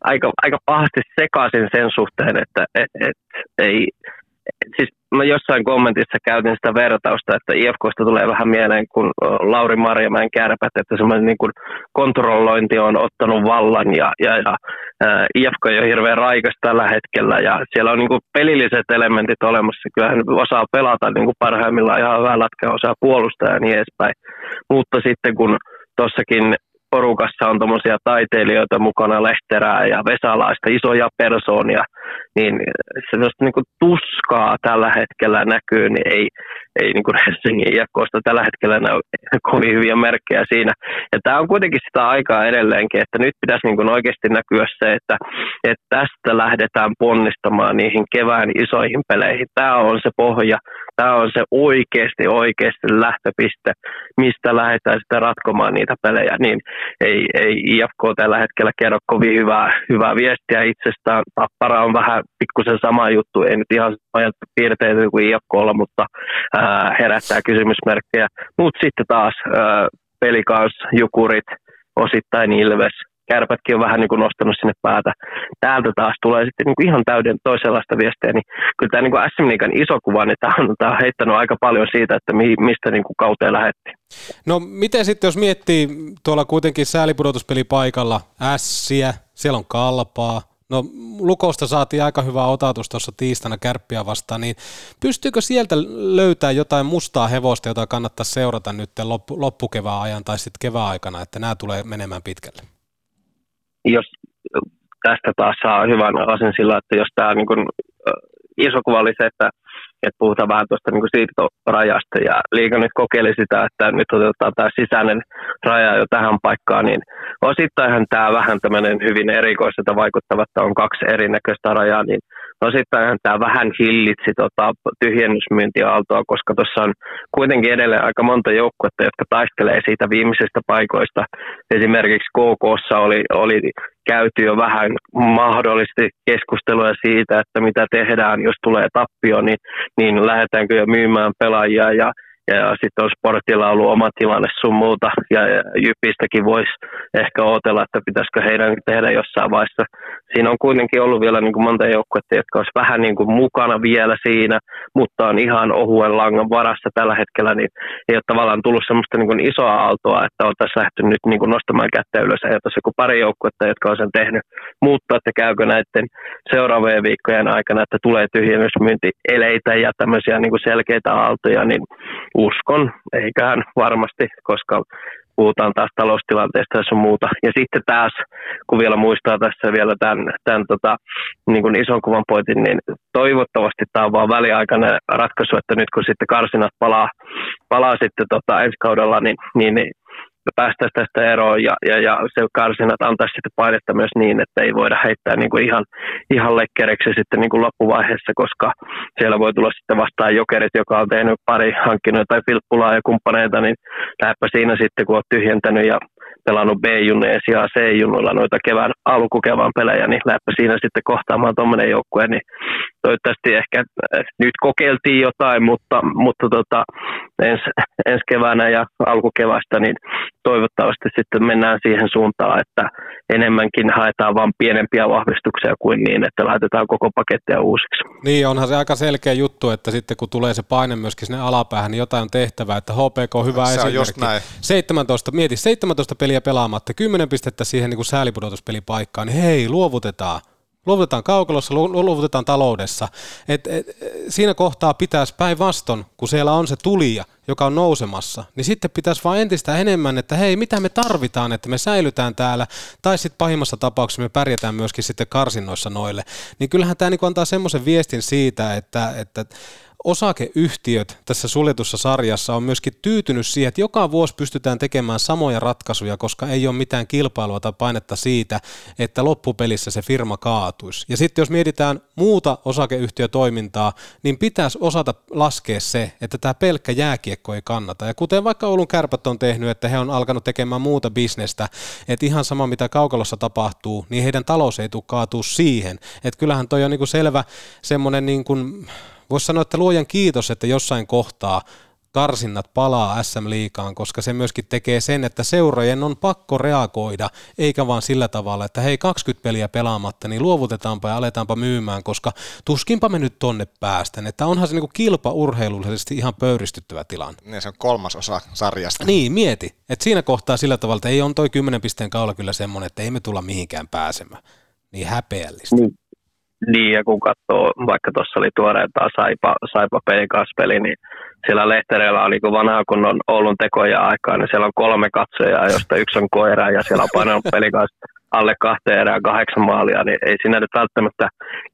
aika, aika pahasti sekaisin sen suhteen, että et, et, ei, siis mä jossain kommentissa käytin sitä vertausta, että IFKsta tulee vähän mieleen kuin Lauri Marjamäen kärpät, että semmoinen niin kuin kontrollointi on ottanut vallan ja, ja, ja IFK ole hirveän raikas tällä hetkellä ja siellä on niin kuin pelilliset elementit olemassa. Kyllä hän osaa pelata niin kuin parhaimmillaan ihan hyvää lätkää, osaa puolustaa ja niin edespäin. Mutta sitten kun tuossakin porukassa on tuommoisia taiteilijoita mukana, Lehterää ja Vesalaista, isoja persoonia, niin sellaista niin kuin tuskaa tällä hetkellä näkyy, niin ei, ei niin kuin Helsingin IFKsta tällä hetkellä näy kovin hyviä merkkejä siinä. Ja tämä on kuitenkin sitä aikaa edelleenkin, että nyt pitäisi niin kuin oikeasti näkyä se, että, että tästä lähdetään ponnistamaan niihin kevään isoihin peleihin. Tämä on se pohja, tämä on se oikeasti oikeasti lähtöpiste, mistä lähdetään sitten ratkomaan niitä pelejä, niin ei, ei IFK tällä hetkellä kerro kovin hyvää, hyvää viestiä itsestään. Tappara on vähän pikkusen sama juttu, ei nyt ihan samoja piirteitä kuin IFKlla, mutta ää, herättää kysymysmerkkejä. Mutta sitten taas ää, pelikaus, jukurit, osittain Ilves, kärpätkin on vähän niin kuin nostanut sinne päätä. Täältä taas tulee sitten niin kuin ihan täyden toisenlaista viestiä, niin kyllä tämä niin kuin SM Liigan iso kuva, niin tämä on, tämä on heittänyt aika paljon siitä, että mi, mistä niin kuin kauteen lähetti. No miten sitten, jos miettii tuolla kuitenkin säälipudotuspeli paikalla, ässiä, siellä on kalpaa, No Lukosta saatiin aika hyvä otatus tuossa tiistaina kärppiä vastaan, niin pystyykö sieltä löytää jotain mustaa hevosta, jota kannattaa seurata nyt loppu, loppukevään ajan tai sitten kevään aikana, että nämä tulee menemään pitkälle? Jos tästä taas saa hyvän asen sillä, että jos tämä niin kun, iso kuva oli se, että että puhutaan vähän tuosta niin siirtorajasta ja liika nyt kokeili sitä, että nyt otetaan tämä sisäinen raja jo tähän paikkaan, niin osittainhan tämä vähän tämmöinen hyvin erikoiselta vaikuttava, että on kaksi erinäköistä rajaa, niin osittainhan tämä vähän hillitsi tota tyhjennysmyyntiaaltoa, koska tuossa on kuitenkin edelleen aika monta joukkuetta, jotka taistelee siitä viimeisestä paikoista. Esimerkiksi KKssa oli, oli käyty jo vähän mahdollisesti keskustelua siitä, että mitä tehdään, jos tulee tappio, niin, niin lähdetäänkö jo myymään pelaajia. Ja ja sitten on sportilla ollut oma tilanne sun muuta, ja, Jypistäkin voisi ehkä odotella, että pitäisikö heidän tehdä jossain vaiheessa. Siinä on kuitenkin ollut vielä niin kuin monta joukkuetta, jotka olisi vähän niin kuin mukana vielä siinä, mutta on ihan ohuen langan varassa tällä hetkellä, niin ei ole tavallaan tullut semmoista niin isoa aaltoa, että oltaisiin lähty nyt niin kuin nostamaan kättä ylös, ja tuossa joku pari joukkuetta, jotka on sen tehnyt, mutta että käykö näiden seuraavien viikkojen aikana, että tulee tyhjennysmyyntieleitä ja tämmöisiä niin kuin selkeitä aaltoja, niin uskon, eiköhän varmasti, koska puhutaan taas taloustilanteesta ja muuta. Ja sitten taas, kun vielä muistaa tässä vielä tämän, tämän tota, niin kuin ison kuvan pointin, niin toivottavasti tämä on vaan väliaikainen ratkaisu, että nyt kun sitten karsinat palaa, palaa sitten tota ensi kaudella, niin, niin, niin päästäisiin tästä eroon ja, ja, ja se karsinat antaisi sitten painetta myös niin, että ei voida heittää niin kuin ihan, ihan lekkereksi sitten niin kuin loppuvaiheessa, koska siellä voi tulla sitten vastaan jokerit, joka on tehnyt pari hankkinut tai filppulaa ja kumppaneita, niin lähdepä siinä sitten, kun olet tyhjentänyt ja pelannut B-junnujen sijaan C-junnuilla noita kevään, alkukevään pelejä, niin läppä siinä sitten kohtaamaan tuommoinen joukkue, niin toivottavasti ehkä äh, nyt kokeiltiin jotain, mutta, mutta tota, ens, ensi keväänä ja alkukevästä, niin toivottavasti sitten mennään siihen suuntaan, että enemmänkin haetaan vain pienempiä vahvistuksia kuin niin, että laitetaan koko pakettia uusiksi. Niin, onhan se aika selkeä juttu, että sitten kun tulee se paine myöskin sinne alapäähän, niin jotain on tehtävää, että HPK on hyvä se esimerkki. On just näin. 17, mieti, 17 peliä pelaamatta, 10 pistettä siihen niin kuin säälipudotuspelipaikkaan, niin hei, luovutetaan. Luovutetaan kaukalossa, luovutetaan taloudessa. Et, et, siinä kohtaa pitäisi päinvastoin, kun siellä on se tulija, joka on nousemassa, niin sitten pitäisi vaan entistä enemmän, että hei, mitä me tarvitaan, että me säilytään täällä, tai sitten pahimmassa tapauksessa me pärjätään myöskin sitten karsinnoissa noille. Niin kyllähän tämä niin antaa semmoisen viestin siitä, että, että osakeyhtiöt tässä suljetussa sarjassa on myöskin tyytynyt siihen, että joka vuosi pystytään tekemään samoja ratkaisuja, koska ei ole mitään kilpailua tai painetta siitä, että loppupelissä se firma kaatuisi. Ja sitten jos mietitään muuta osakeyhtiötoimintaa, niin pitäisi osata laskea se, että tämä pelkkä jääkiekko ei kannata. Ja kuten vaikka Oulun kärpät on tehnyt, että he on alkanut tekemään muuta bisnestä, että ihan sama mitä kaukalossa tapahtuu, niin heidän talous ei tule kaatua siihen. Että kyllähän toi on niinku selvä semmoinen niin kuin Voisi sanoa, että luojan kiitos, että jossain kohtaa karsinnat palaa SM-liikaan, koska se myöskin tekee sen, että seurojen on pakko reagoida, eikä vaan sillä tavalla, että hei 20 peliä pelaamatta, niin luovutetaanpa ja aletaanpa myymään, koska tuskinpa me nyt tonne päästän. Että onhan se niinku kilpaurheilullisesti ihan pöyristyttävä tilanne. Niin se on kolmas osa sarjasta. Niin, mieti. Että siinä kohtaa sillä tavalla, että ei on toi 10 pisteen kaula kyllä semmoinen, että ei me tulla mihinkään pääsemään. Niin häpeällistä. Niin. Niin, ja kun katsoo, vaikka tuossa oli tuoreeltaan Saipa, Saipa peli, niin siellä lehtereillä oli kun vanha kunnon Oulun tekoja aikaa, niin siellä on kolme katsojaa, josta yksi on koira, ja siellä on painanut pelikas alle kahteen erään kahdeksan maalia, niin ei siinä nyt välttämättä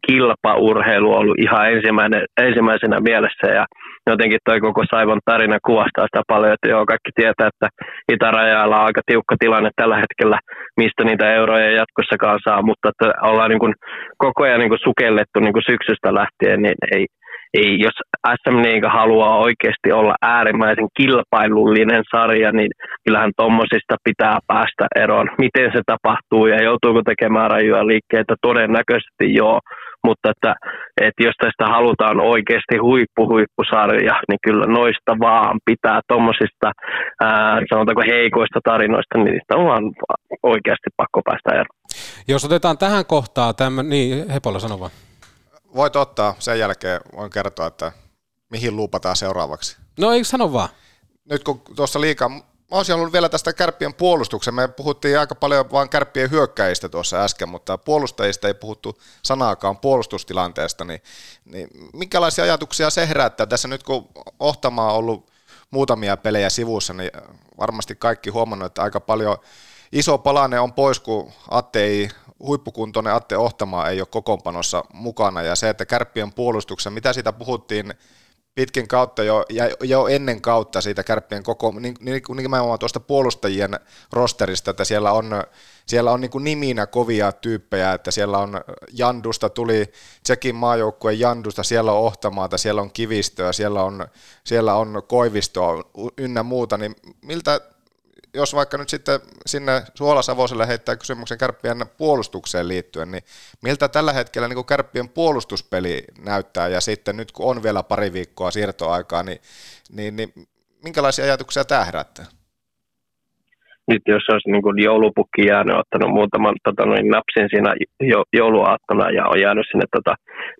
kilpaurheilu ollut ihan ensimmäinen, ensimmäisenä mielessä, ja jotenkin toi koko Saivon tarina kuvastaa sitä paljon, että joo, kaikki tietää, että itärajalla on aika tiukka tilanne tällä hetkellä, mistä niitä euroja jatkossakaan saa, mutta että ollaan niin kuin koko ajan niin kuin sukellettu niin kuin syksystä lähtien, niin ei, ei, jos SM Liiga haluaa oikeasti olla äärimmäisen kilpailullinen sarja, niin kyllähän tuommoisista pitää päästä eroon. Miten se tapahtuu ja joutuuko tekemään rajuja liikkeitä? Todennäköisesti joo, mutta että, että jos tästä halutaan oikeasti huippu-huippusarja, niin kyllä noista vaan pitää tuommoisista, sanotaanko heikoista tarinoista, niin niistä on vaan oikeasti pakko päästä eroon. Jos otetaan tähän kohtaan, tämän, niin Hepolla sano vaan. Voit ottaa, sen jälkeen voin kertoa, että mihin luupataan seuraavaksi. No ei sano vaan. Nyt kun tuossa liikaa Mä olisin halunnut vielä tästä kärppien puolustuksen. Me puhuttiin aika paljon vain kärppien hyökkäistä tuossa äsken, mutta puolustajista ei puhuttu sanaakaan puolustustilanteesta. Niin, niin minkälaisia ajatuksia se herättää? Tässä nyt kun Ohtama on ollut muutamia pelejä sivussa, niin varmasti kaikki huomannut, että aika paljon iso palane on pois, kun Atte ei, huippukuntoinen Atte Ohtama ei ole kokoonpanossa mukana. Ja se, että kärppien puolustuksen, mitä siitä puhuttiin pitkin kautta jo, ja jo ennen kautta siitä kärppien koko, niin, niin, nimenomaan tuosta puolustajien rosterista, että siellä on, siellä on niin kuin niminä kovia tyyppejä, että siellä on Jandusta, tuli Tsekin maajoukkueen Jandusta, siellä on Ohtamaata, siellä on Kivistöä, siellä on, siellä on Koivistoa ynnä muuta, niin miltä jos vaikka nyt sitten sinne Suolasavoselle heittää kysymyksen kärppien puolustukseen liittyen, niin miltä tällä hetkellä niin kärppien puolustuspeli näyttää, ja sitten nyt kun on vielä pari viikkoa siirtoaikaa, niin, niin, niin minkälaisia ajatuksia tämä herättää? Nyt jos olisi niin kuin joulupukki jäänyt, ottanut muutaman tota, niin napsin siinä jo, jouluaattona ja on jäänyt sinne tota,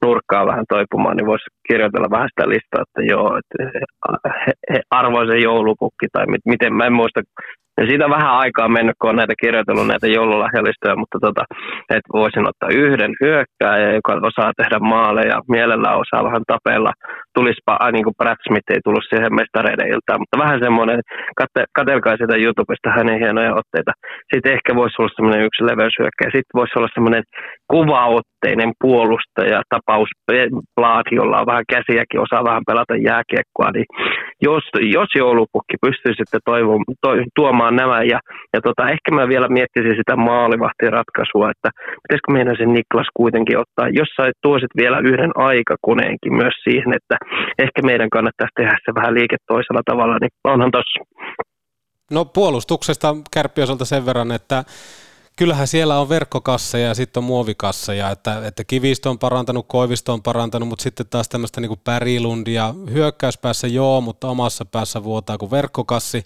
nurkkaan vähän toipumaan, niin voisi kirjoitella vähän sitä listaa, että joo, että he, he, arvoisen joulupukki tai mit, miten, mä en muista ja siitä on vähän aikaa mennyt, kun on näitä kirjoitellut näitä joululahjalistoja, mutta tota, että voisin ottaa yhden hyökkääjän, joka osaa tehdä maaleja, mielellään osaa vähän tapella. Tulispa, äh, niin kuin Brad Smith ei tullut siihen mestareiden iltaan, mutta vähän semmoinen, kate, katelkaa sitä YouTubesta hänen hienoja otteita. Sitten ehkä voisi olla semmoinen yksi leveyshyökkäjä. Sitten voisi olla semmoinen kuvaotteinen puolustaja, tapaus Blad, jolla on vähän käsiäkin, osaa vähän pelata jääkiekkoa, niin jos, jos joulupukki pystyy sitten toivo, to, tuomaan nämä, ja, ja tota, ehkä mä vielä miettisin sitä maalivahtiratkaisua, että pitäisikö meidän sen Niklas kuitenkin ottaa, jos sä tuosit vielä yhden aikakoneenkin myös siihen, että ehkä meidän kannattaisi tehdä se vähän liike toisella tavalla, niin onhan tossa. No puolustuksesta kärppiosalta sen verran, että kyllähän siellä on verkkokasseja ja sitten on muovikasseja, että, että Kivistö on parantanut, Koivisto on parantanut, mutta sitten taas tämmöistä niin Pärilundia, hyökkäyspäässä joo, mutta omassa päässä vuotaa kuin verkkokassi.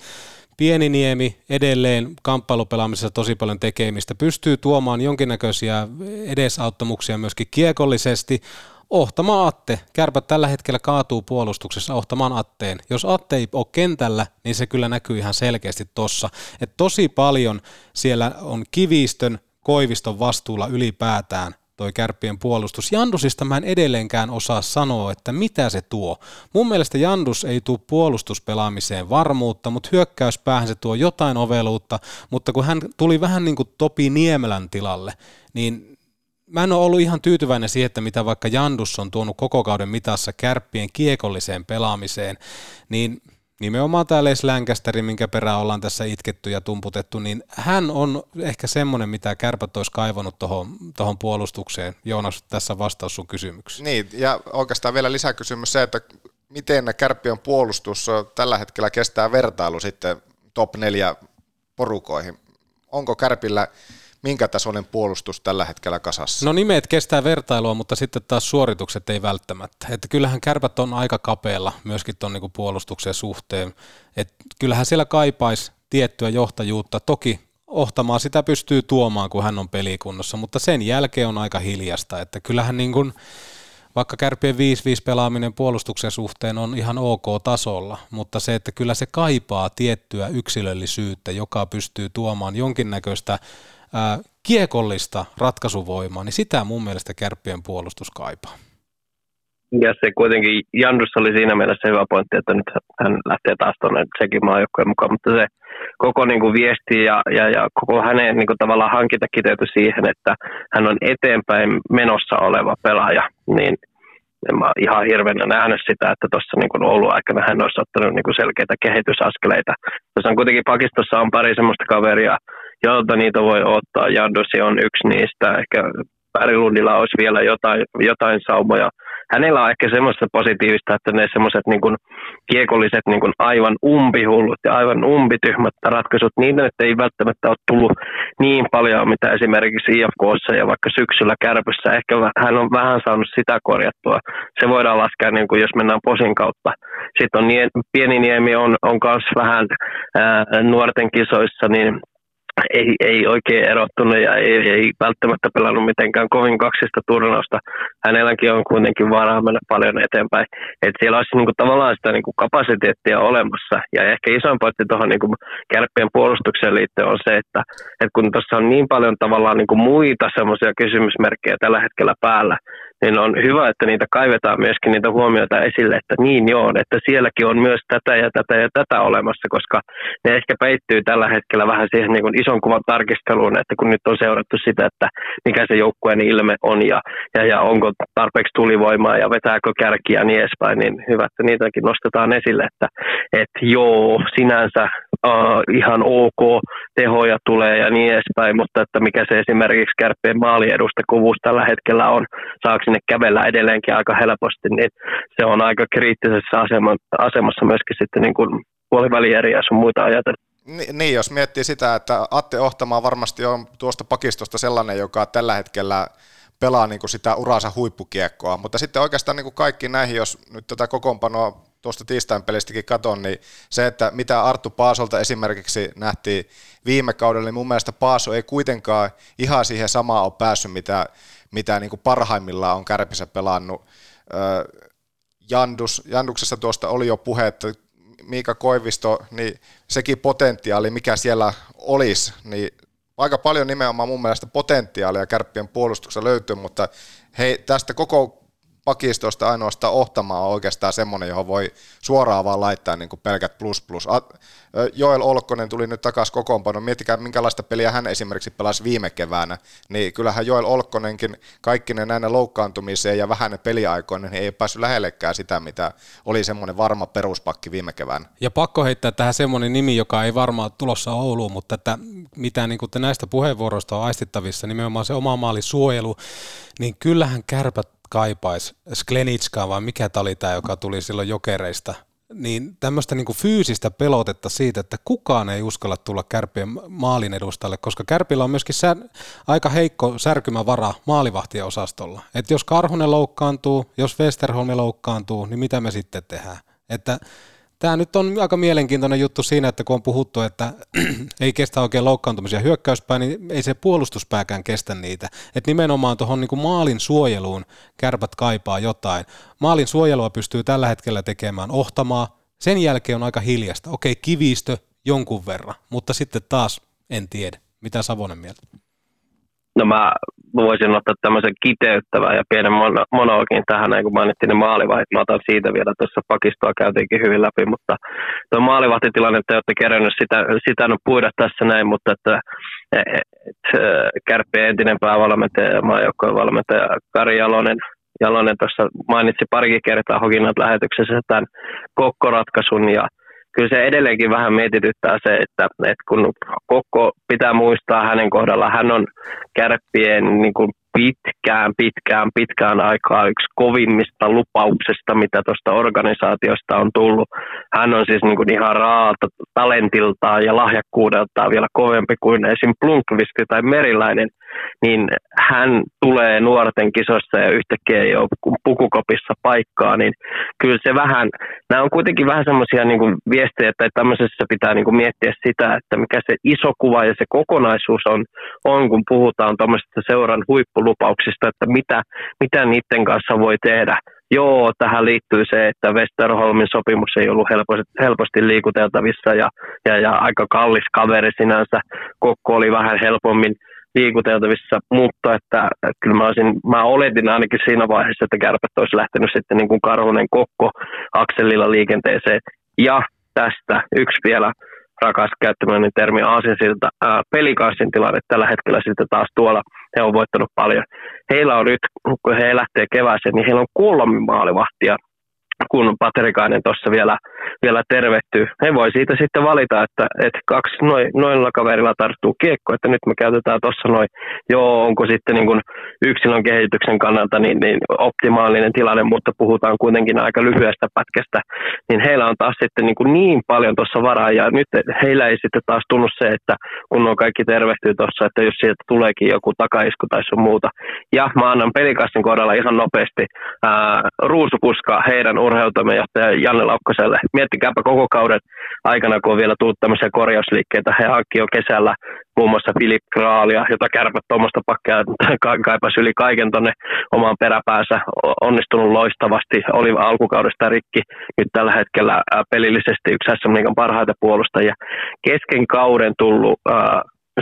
Pieni Niemi edelleen kamppailupelaamisessa tosi paljon tekemistä, pystyy tuomaan jonkinnäköisiä edesauttamuksia myöskin kiekollisesti, Ohtama Atte. Kärpät tällä hetkellä kaatuu puolustuksessa ohtamaan Atteen. Jos Atte ei ole kentällä, niin se kyllä näkyy ihan selkeästi tossa. Et tosi paljon siellä on kivistön, koiviston vastuulla ylipäätään toi kärppien puolustus. Jandusista mä en edelleenkään osaa sanoa, että mitä se tuo. Mun mielestä Jandus ei tule puolustuspelaamiseen varmuutta, mutta hyökkäyspäähän se tuo jotain oveluutta, mutta kun hän tuli vähän niin kuin Topi Niemelän tilalle, niin mä en ole ollut ihan tyytyväinen siihen, että mitä vaikka Jandus on tuonut koko kauden mitassa kärppien kiekolliseen pelaamiseen, niin nimenomaan tämä Les Lancaster, minkä perään ollaan tässä itketty ja tumputettu, niin hän on ehkä semmoinen, mitä kärpät olisi kaivannut tuohon puolustukseen. Joonas, tässä vastaus sun kysymykseen. Niin, ja oikeastaan vielä lisäkysymys se, että miten kärppien puolustus tällä hetkellä kestää vertailu sitten top 4 porukoihin? Onko kärpillä minkä tasoinen puolustus tällä hetkellä kasassa? No nimet kestää vertailua, mutta sitten taas suoritukset ei välttämättä. Että kyllähän kärpät on aika kapealla myöskin tuon niin puolustuksen suhteen. Että kyllähän siellä kaipaisi tiettyä johtajuutta. Toki ohtamaan sitä pystyy tuomaan, kun hän on pelikunnossa, mutta sen jälkeen on aika hiljasta. Että kyllähän niin kuin, vaikka kärpien 5-5 pelaaminen puolustuksen suhteen on ihan ok tasolla, mutta se, että kyllä se kaipaa tiettyä yksilöllisyyttä, joka pystyy tuomaan jonkinnäköistä kiekollista ratkaisuvoimaa, niin sitä mun mielestä kärppien puolustus kaipaa. Ja se kuitenkin, Jandus oli siinä mielessä hyvä pointti, että nyt hän lähtee taas tuonne sekin maajoukkojen mukaan, mutta se koko niin kuin viesti ja, ja, ja koko hänen niin kuin tavallaan hankinta kiteytyi siihen, että hän on eteenpäin menossa oleva pelaaja, niin en mä ihan hirveänä nähnyt sitä, että tuossa niin Oulun aikana hän olisi ottanut niin kuin selkeitä kehitysaskeleita. Tuossa on kuitenkin pakistossa on pari semmoista kaveria, jolta niitä voi ottaa. Jandosi on yksi niistä. Ehkä Pärilundilla olisi vielä jotain, jotain saumoja. Hänellä on ehkä semmoista positiivista, että ne semmoiset niin kiekolliset niin kuin aivan umpihullut ja aivan umpityhmät ratkaisut, niitä nyt ei välttämättä ole tullut niin paljon, mitä esimerkiksi IFKssa ja vaikka syksyllä kärpyssä. Ehkä hän on vähän saanut sitä korjattua. Se voidaan laskea, niin kuin jos mennään posin kautta. Sitten on pieni niemi on, on myös vähän ää, nuorten kisoissa, niin ei, ei oikein erottunut ja ei, ei välttämättä pelannut mitenkään kovin kaksista turnausta. Hänelläkin on kuitenkin varaa mennä paljon eteenpäin. Et siellä olisi niinku tavallaan sitä niinku kapasiteettia olemassa. Ja ehkä isoin pointti tuohon niinku kärppien puolustukseen liittyen on se, että et kun tuossa on niin paljon tavallaan niinku muita semmoisia kysymysmerkkejä tällä hetkellä päällä, niin on hyvä, että niitä kaivetaan myöskin niitä huomioita esille, että niin joo, että sielläkin on myös tätä ja tätä ja tätä olemassa, koska ne ehkä peittyy tällä hetkellä vähän siihen niin kuin ison kuvan tarkisteluun, että kun nyt on seurattu sitä, että mikä se joukkueen ilme on ja, ja, ja onko tarpeeksi tulivoimaa ja vetääkö kärkiä ja niin edespäin, niin hyvä, että niitäkin nostetaan esille, että, että joo, sinänsä uh, ihan ok, tehoja tulee ja niin edespäin, mutta että mikä se esimerkiksi kärppien maaliedusta kuvuus tällä hetkellä on, saako sinne kävellä edelleenkin aika helposti, niin se on aika kriittisessä asemassa myöskin sitten niin kuin puolivälieriä sun muita ajatella. Ni, niin, jos miettii sitä, että Atte Ohtamaa varmasti on tuosta pakistosta sellainen, joka tällä hetkellä pelaa niin kuin sitä uransa huippukiekkoa, mutta sitten oikeastaan niin kuin kaikki näihin, jos nyt tätä kokoonpanoa tuosta tiistain pelistäkin katon, niin se, että mitä Arttu Paasolta esimerkiksi nähtiin viime kaudella, niin mun mielestä Paaso ei kuitenkaan ihan siihen samaan ole päässyt, mitä, mitä niin kuin parhaimmillaan on Kärpissä pelannut. Jandus, Janduksessa tuosta oli jo puhe, että Miika Koivisto, niin sekin potentiaali, mikä siellä olisi, niin aika paljon nimenomaan mun mielestä potentiaalia kärppien puolustuksessa löytyy, mutta hei, tästä koko pakistosta ainoastaan ohtamaan on oikeastaan semmoinen, johon voi suoraan vaan laittaa niin kuin pelkät plus plus. Joel Olkkonen tuli nyt takaisin kokoonpano. Miettikää, minkälaista peliä hän esimerkiksi pelasi viime keväänä. Niin kyllähän Joel Olkkonenkin kaikki ne näinä loukkaantumiseen ja vähän ne peliaikoina, niin ei päässyt lähellekään sitä, mitä oli semmoinen varma peruspakki viime keväänä. Ja pakko heittää tähän semmoinen nimi, joka ei varmaan tulossa Ouluun, mutta että mitä niin kuin näistä puheenvuoroista on aistittavissa, nimenomaan se oma maali suojelu, niin kyllähän kärpät kaipaisi Sklenitskaa, vai mikä tämä oli tämä, joka tuli silloin jokereista, niin tämmöistä niin fyysistä pelotetta siitä, että kukaan ei uskalla tulla kärpien maalin edustalle, koska kärpillä on myöskin sär, aika heikko särkymävara maalivahtien osastolla. Että jos Karhunen loukkaantuu, jos Westerholmi loukkaantuu, niin mitä me sitten tehdään? Että Tämä nyt on aika mielenkiintoinen juttu siinä, että kun on puhuttu, että ei kestä oikein loukkaantumisia hyökkäyspää, niin ei se puolustuspääkään kestä niitä. Että nimenomaan tuohon niin maalin suojeluun kärpät kaipaa jotain. Maalin suojelua pystyy tällä hetkellä tekemään ohtamaa. Sen jälkeen on aika hiljasta. Okei, kivistö jonkun verran, mutta sitten taas en tiedä. Mitä Savonen mieltä? No mä voisin ottaa tämmöisen kiteyttävän ja pienen monologin tähän, kun mainittiin ne maalivahit. Mä otan siitä vielä, tuossa pakistoa käytiinkin hyvin läpi, mutta tuo maalivahtitilanne, te olette kerännyt sitä, sitä no puida tässä näin, mutta että et, et, kärppien entinen päävalmentaja ja maajoukkojen valmentaja Kari Jalonen, Jalonen tuossa mainitsi parikin kertaa Hokinat lähetyksessä tämän kokkoratkaisun ja kyllä se edelleenkin vähän mietityttää se, että, että kun Kokko pitää muistaa hänen kohdalla, hän on kärppien niin kuin pitkään, pitkään, pitkään aikaa yksi kovimmista lupauksesta, mitä tuosta organisaatiosta on tullut. Hän on siis niin kuin ihan raata talentiltaan ja lahjakkuudeltaan vielä kovempi kuin esim. Plunkvisti tai Meriläinen, niin hän tulee nuorten kisossa ja yhtäkkiä ei ole pukukopissa paikkaa, niin kyllä se vähän, nämä on kuitenkin vähän semmoisia niin viestejä, että tämmöisessä pitää niin kuin miettiä sitä, että mikä se iso kuva ja se kokonaisuus on, on kun puhutaan tuommoisesta seuran huippulupauksista, että mitä, mitä niiden kanssa voi tehdä. Joo, tähän liittyy se, että Westerholmin sopimus ei ollut helposti, helposti liikuteltavissa ja, ja, ja aika kallis kaveri sinänsä. Kokko oli vähän helpommin liikuteltavissa, mutta että, että kyllä mä, olisin, mä oletin ainakin siinä vaiheessa, että kärpät olisi lähtenyt sitten niin kuin Karhunen Kokko akselilla liikenteeseen. Ja tästä yksi vielä rakas käyttämäni termi aasinsilta. Pelikaassin tilanne tällä hetkellä sitten taas tuolla, he on voittanut paljon. Heillä on nyt, kun he lähtee kevääseen, niin heillä on kolme maalivahtia kun Paterikainen tuossa vielä, vielä tervehtyy. He voi siitä sitten valita, että, että kaksi noin, noilla kaverilla tarttuu kiekko, että nyt me käytetään tuossa noin, joo, onko sitten niin kuin yksilön kehityksen kannalta niin, niin optimaalinen tilanne, mutta puhutaan kuitenkin aika lyhyestä pätkästä, niin heillä on taas sitten niin, kuin niin paljon tuossa varaa, ja nyt heillä ei sitten taas tunnu se, että kun on kaikki tervehtyy tuossa, että jos sieltä tuleekin joku takaisku tai sun muuta. Ja mä annan pelikassin kohdalla ihan nopeasti ää, ruusupuska heidän urheilutoimenjohtaja Janne Laukkoselle. Miettikääpä koko kauden aikana, kun on vielä tullut tämmöisiä korjausliikkeitä. He hankki jo kesällä muun muassa Filip Kraalia, jota kärpät tuommoista pakkia kaipasi yli kaiken tuonne omaan peräpäänsä. Onnistunut loistavasti, oli alkukaudesta rikki. Nyt tällä hetkellä pelillisesti yksi SM parhaita puolustajia. Kesken kauden tullut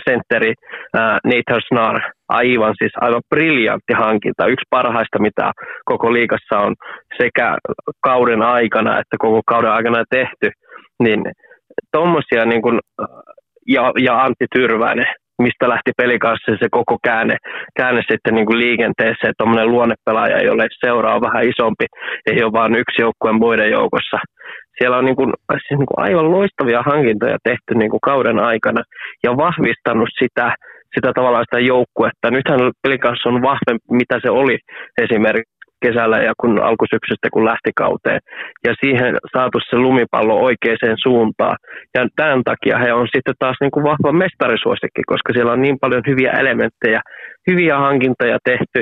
sentteri äh, Nathan Snar, aivan siis aivan briljantti hankinta, yksi parhaista mitä koko liikassa on sekä kauden aikana että koko kauden aikana tehty, niin tuommoisia niin kuin, ja, ja Antti Tyrväinen, mistä lähti pelikassa se koko käänne, käänne sitten niin kuin liikenteessä, että tuommoinen luonnepelaaja, ole seuraa on vähän isompi, ei ole vain yksi joukkue muiden joukossa, siellä on niin kuin, siis niin kuin aivan loistavia hankintoja tehty niin kuin kauden aikana ja vahvistanut sitä, sitä tavallaan sitä joukkuetta. Nythän pelikanssa on vahvempi, mitä se oli esimerkiksi kesällä ja kun alkusyksystä kun lähti kauteen. Ja siihen saatu se lumipallo oikeaan suuntaan. Ja tämän takia he on sitten taas niin kuin vahva mestarisuosikki, koska siellä on niin paljon hyviä elementtejä, hyviä hankintoja tehty,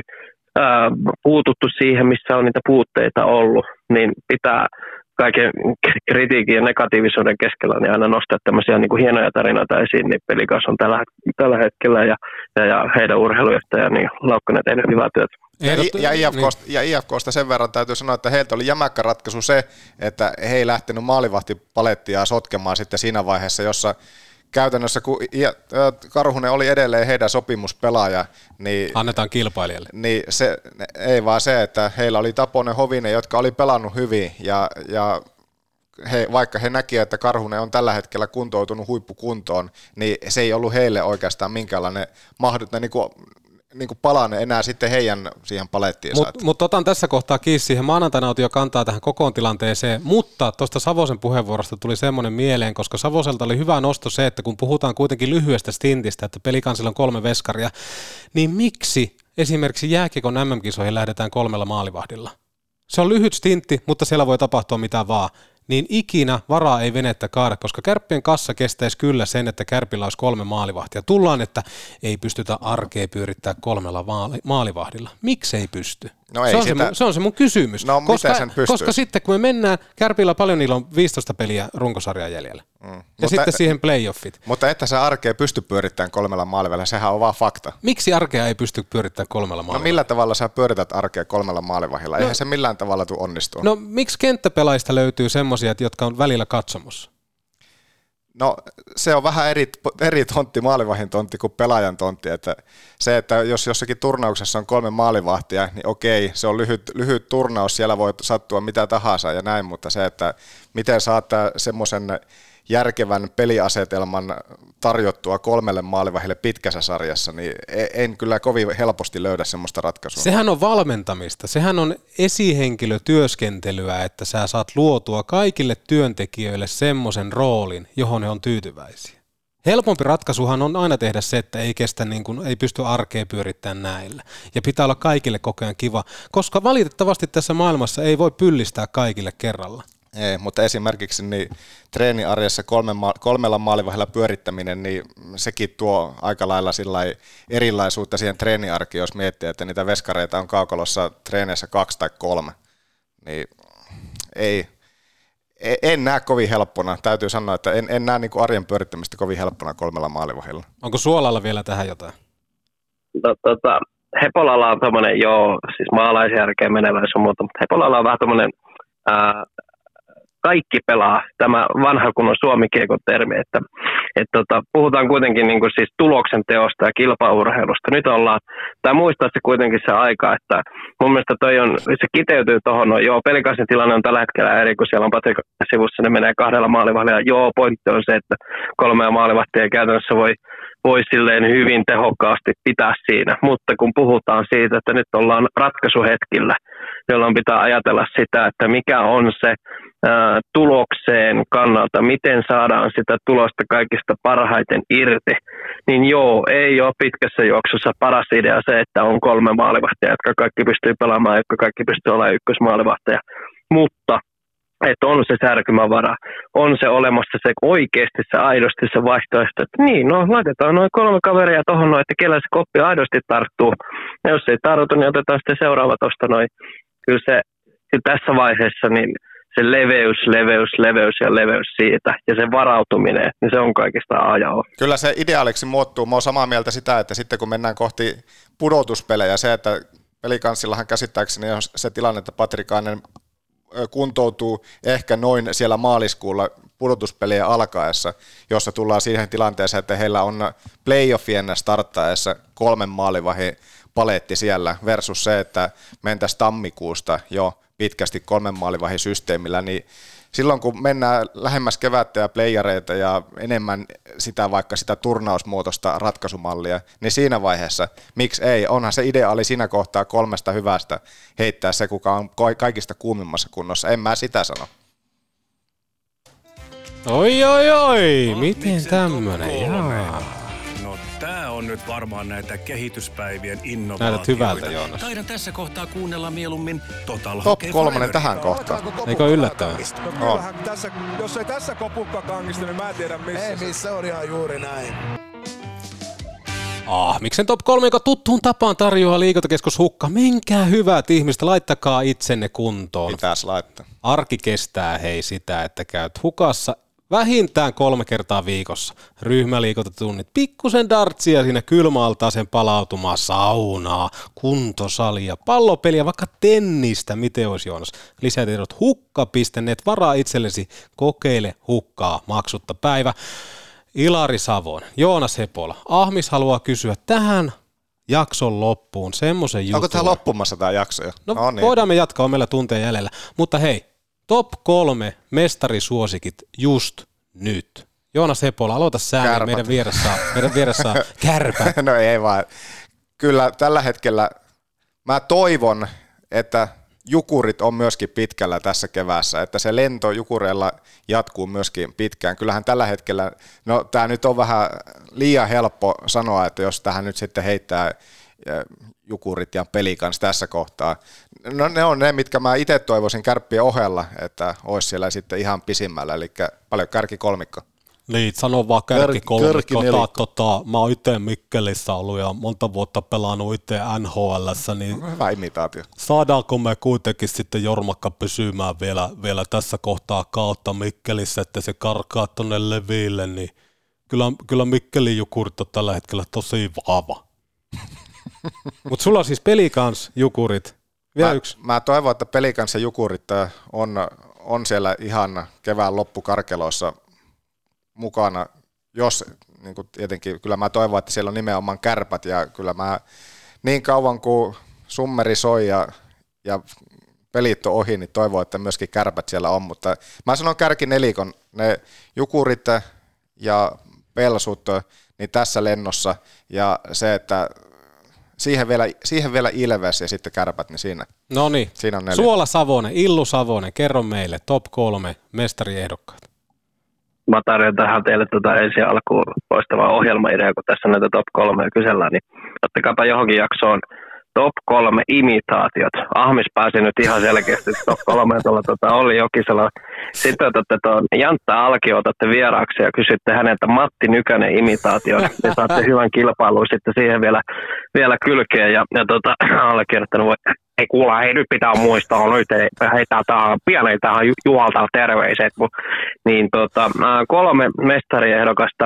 ää, puututtu siihen, missä on niitä puutteita ollut, niin pitää kaiken kritiikin ja negatiivisuuden keskellä niin aina nostaa tämmöisiä niin kuin hienoja tarinoita esiin, niin pelikas on tällä, tällä hetkellä ja, ja, ja heidän urheilujohtaja, niin Laukkanen tehnyt hyvää työtä. Ja, ja, IFKsta, niin. ja IFKsta sen verran täytyy sanoa, että heiltä oli jämäkkä ratkaisu se, että he ei lähtenyt maalivahtipalettia sotkemaan sitten siinä vaiheessa, jossa käytännössä, kun Karhunen oli edelleen heidän sopimuspelaaja, niin... Annetaan kilpailijalle. Niin se, ei vaan se, että heillä oli Taponen Hovinen, jotka oli pelannut hyvin, ja, ja he, vaikka he näkivät, että Karhunen on tällä hetkellä kuntoutunut huippukuntoon, niin se ei ollut heille oikeastaan minkäänlainen mahdollinen niin niin kuin palan enää sitten heidän siihen palettiin. Mutta mut otan tässä kohtaa kiinni siihen. Maanantaina otin jo kantaa tähän kokoon tilanteeseen, mutta tuosta Savosen puheenvuorosta tuli semmoinen mieleen, koska Savoselta oli hyvä nosto se, että kun puhutaan kuitenkin lyhyestä stintistä, että pelikansilla on kolme veskaria, niin miksi esimerkiksi jääkikon MM-kisoihin lähdetään kolmella maalivahdilla? Se on lyhyt stintti, mutta siellä voi tapahtua mitä vaan niin ikinä varaa ei venettä kaada, koska kärppien kassa kestäisi kyllä sen, että kärpillä olisi kolme maalivahtia. Tullaan, että ei pystytä arkea pyörittää kolmella maali- maalivahdilla. Miksi ei pysty? No ei se, on sitä... se, mun, se on se mun kysymys. No, koska, sen koska sitten kun me mennään, Kärpillä paljon niillä on 15 peliä runkosarjan jäljellä. Mm. Ja mutta, sitten siihen playoffit. Mutta että se arkea pysty pyörittämään kolmella maalivälillä, sehän on vaan fakta. Miksi arkea ei pysty pyörittämään kolmella maalivälillä? No millä tavalla sä pyörität arkea kolmella maalivahilla? No, Eihän se millään tavalla tule onnistua. No miksi kenttäpelaista löytyy semmoisia, jotka on välillä katsomossa? No se on vähän eri, eri tontti, maalivahin tontti kuin pelaajan tontti. Että se, että jos jossakin turnauksessa on kolme maalivahtia, niin okei, se on lyhyt, lyhyt turnaus, siellä voi sattua mitä tahansa ja näin, mutta se, että miten saattaa semmoisen järkevän peliasetelman tarjottua kolmelle maalivahille pitkässä sarjassa, niin e- en kyllä kovin helposti löydä semmoista ratkaisua. Sehän on valmentamista, sehän on esihenkilötyöskentelyä, että sä saat luotua kaikille työntekijöille semmoisen roolin, johon he on tyytyväisiä. Helpompi ratkaisuhan on aina tehdä se, että ei kestä niin kuin, ei pysty arkea pyörittämään näillä. Ja pitää olla kaikille koko ajan kiva, koska valitettavasti tässä maailmassa ei voi pyllistää kaikille kerralla. Ei, mutta esimerkiksi niin treeniarjessa kolme, kolmella maalivahilla pyörittäminen, niin sekin tuo aika lailla erilaisuutta siihen treeniarkiin, jos miettii, että niitä veskareita on kaukalossa treeneissä kaksi tai kolme. Niin ei, e, en näe kovin helppona. Täytyy sanoa, että en, en näe niin kuin arjen pyörittämistä kovin helppona kolmella maalivahilla. Onko Suolalla vielä tähän jotain? No, tota, Hepolalla on tämmöinen, joo, siis maalaisjärkeen menevä sun muuta, mutta Hepolalla on vähän tämmöinen kaikki pelaa, tämä vanha kunnon suomikiekon termi, että, että tota, puhutaan kuitenkin niin kuin siis tuloksen teosta ja kilpaurheilusta. Nyt ollaan, tai muistaa se kuitenkin se aika, että mun mielestä toi on, se kiteytyy tuohon, no joo, pelikaisen tilanne on tällä hetkellä eri, kun siellä on Patrik sivussa, ne menee kahdella maalivahdilla. Joo, pointti on se, että kolmea maalivahtia käytännössä voi, voi silleen hyvin tehokkaasti pitää siinä, mutta kun puhutaan siitä, että nyt ollaan ratkaisuhetkillä, jolloin pitää ajatella sitä, että mikä on se tulokseen kannalta, miten saadaan sitä tulosta kaikista parhaiten irti, niin joo, ei ole pitkässä juoksussa paras idea se, että on kolme maalivahtia, jotka kaikki pystyy pelaamaan, jotka kaikki pystyy olemaan ykkösmaalivahtia. Mutta että on se särkymävara, on se olemassa se oikeasti se aidosti se vaihtoehto, että niin, no laitetaan noin kolme kaveria tuohon noin, että kellä se koppi aidosti tarttuu. Ja jos ei tartu, niin otetaan sitten seuraava tuosta noin. Kyllä se tässä vaiheessa, niin se leveys, leveys, leveys ja leveys siitä ja se varautuminen, niin se on kaikista ajaa. Kyllä se ideaaliksi muuttuu. Mä oon samaa mieltä sitä, että sitten kun mennään kohti pudotuspelejä, se, että pelikanssillahan käsittääkseni on se tilanne, että Patrikainen kuntoutuu ehkä noin siellä maaliskuulla pudotuspelien alkaessa, jossa tullaan siihen tilanteeseen, että heillä on playoffien starttaessa kolmen maalivahin paletti siellä versus se, että mentäisiin tammikuusta jo pitkästi kolmen maalivahin systeemillä, niin silloin kun mennään lähemmäs kevättä ja playareita ja enemmän sitä vaikka sitä turnausmuotoista ratkaisumallia, niin siinä vaiheessa, miksi ei, onhan se ideaali siinä kohtaa kolmesta hyvästä heittää se, kuka on kaikista kuumimmassa kunnossa, en mä sitä sano. Oi oi oi, miten tämmönen, No tää on nyt varmaan näitä kehityspäivien Näytät innovaatioita. hyvältä, Joonas. Taidan tässä kohtaa kuunnella mieluummin Total Top Hockey kolmonen tähän kohtaan. Eikö ole yllättävää? No tässä, jos ei tässä kopukka kangista, niin mä en tiedä missä. Ei missä on ihan juuri näin. Ah, miksen top 3, joka tuttuun tapaan tarjoaa liikuntakeskus Hukka. Menkää hyvät ihmiset, laittakaa itsenne kuntoon. Pitäis laittaa. Arki kestää hei sitä, että käyt hukassa vähintään kolme kertaa viikossa. Ryhmäliikuntatunnit, pikkusen dartsia siinä kylmäaltaa sen palautumaan, saunaa, kuntosalia, pallopeliä, vaikka tennistä, miten olisi Joonas. Lisätiedot hukka.net, varaa itsellesi, kokeile hukkaa, maksutta päivä. Ilari Savon, Joonas Hepola, Ahmis haluaa kysyä tähän jakson loppuun semmoisen jutun. Onko tämä loppumassa tämä jakso jo? No, niin. voidaan me jatkaa, on meillä tunteja jäljellä. Mutta hei, top kolme mestarisuosikit just nyt. Joonas Hepola, aloita sä, Kärpät. meidän vieressä, meidän vieressä kärpä. no ei vaan. Kyllä tällä hetkellä mä toivon, että jukurit on myöskin pitkällä tässä keväässä, että se lento jukureilla jatkuu myöskin pitkään. Kyllähän tällä hetkellä, no tämä nyt on vähän liian helppo sanoa, että jos tähän nyt sitten heittää jukurit ja pelikans tässä kohtaa. No ne on ne, mitkä mä itse toivoisin kärppien ohella, että olisi siellä sitten ihan pisimmällä, eli paljon kärki kolmikko. Niin, sano vaan Kärki- kärkikolmikko. Tota, tota, mä oon itse Mikkelissä ollut ja monta vuotta pelannut itse NHLssä, niin Hyvä imitaatio. saadaanko me kuitenkin sitten Jormakka pysymään vielä, vielä tässä kohtaa kautta Mikkelissä, että se karkaa tonne leville, niin kyllä, kyllä Mikkelin jukurit on tällä hetkellä tosi vahva. Mutta sulla on siis pelikans jukurit. Vielä mä, yksi. Mä toivon, että pelikans ja jukurit on, on siellä ihan kevään loppukarkeloissa mukana, jos niin kuin tietenkin, kyllä mä toivon, että siellä on nimenomaan kärpät ja kyllä mä niin kauan kuin summeri soi ja, ja pelit on ohi, niin toivon, että myöskin kärpät siellä on, mutta mä sanon kärkinelikon, ne jukurit ja pelsut, niin tässä lennossa ja se, että siihen vielä, siihen vielä Ilves ja sitten kärpät, niin siinä, No niin, siinä on neljä. Suola Savonen, Illu Savonen, kerro meille top kolme mestariehdokkaat. mä tarjon tähän teille tuota ensi alkuun loistavaa ohjelmaidea, kun tässä näitä top kolme kysellään, niin ottakaapa johonkin jaksoon top kolme imitaatiot. Ahmis pääsi nyt ihan selkeästi top kolme tuolla tuota Olli Jokisella. Sitten otatte tuon Jantta Alki otatte vieraaksi ja kysytte häneltä Matti Nykänen imitaation. Ja saatte hyvän kilpailun sitten siihen vielä, vielä kylkeen. Ja, ja tota, allekirjoittanut voi, ei kuulla, hei nyt pitää muistaa, nyt ei, hei tähän, pienen tähän Ju- Juhalta terveiset. Mu- Niin tota, kolme mestariehdokasta,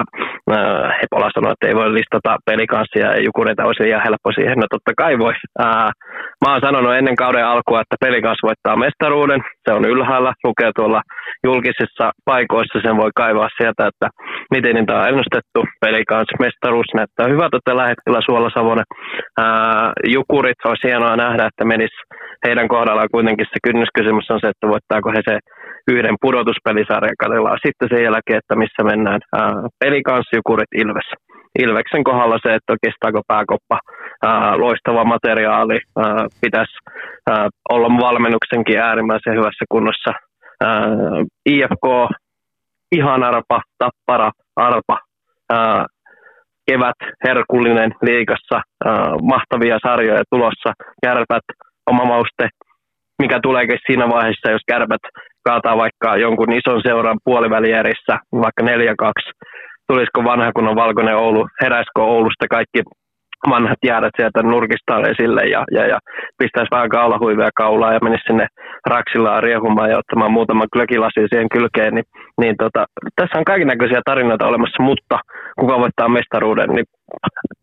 ää, Hepola sanoi, että ei voi listata pelikanssia ja Jukureita olisi liian helppo siihen. No totta kai voi. Mä oon sanonut ennen kauden alkua, että pelikans voittaa mestaruuden. Se on ylhäällä, lukee tuolla julkisissa paikoissa, sen voi kaivaa sieltä, että miten niitä on ennustettu. Pelikans mestaruus näyttää hyvältä tällä hetkellä Suola Savonen. Jukurit olisi hienoa nähdä, että menisi heidän kohdallaan kuitenkin se kynnyskysymys on se, että voittaako he se yhden pudotuspelisarjan katsellaan sitten sen jälkeen, että missä mennään. Ää, pelikans Jukurit Ilves. Ilveksen kohdalla se, että kestääkö pääkoppa, ää, loistava materiaali, ää, pitäisi ää, olla valmennuksenkin äärimmäisen hyvässä kunnossa. Ää, IFK, ihan arpa, tappara, arpa, ää, kevät, herkullinen liikassa, ää, mahtavia sarjoja tulossa, kärpät, oma mauste, mikä tuleekin siinä vaiheessa, jos kärpät kaataa vaikka jonkun ison seuran puolivälierissä, vaikka 4-2, tulisiko vanha kunnon valkoinen Oulu, heräisikö Oulusta kaikki vanhat jäädät sieltä nurkistaan esille ja, ja, ja pistäisi vähän kaulahuivia kaulaa ja menisi sinne raksillaan riehumaan ja ottamaan muutaman glökilasin siihen kylkeen, niin, niin tota, tässä on kaiken näköisiä tarinoita olemassa, mutta kuka voittaa mestaruuden, niin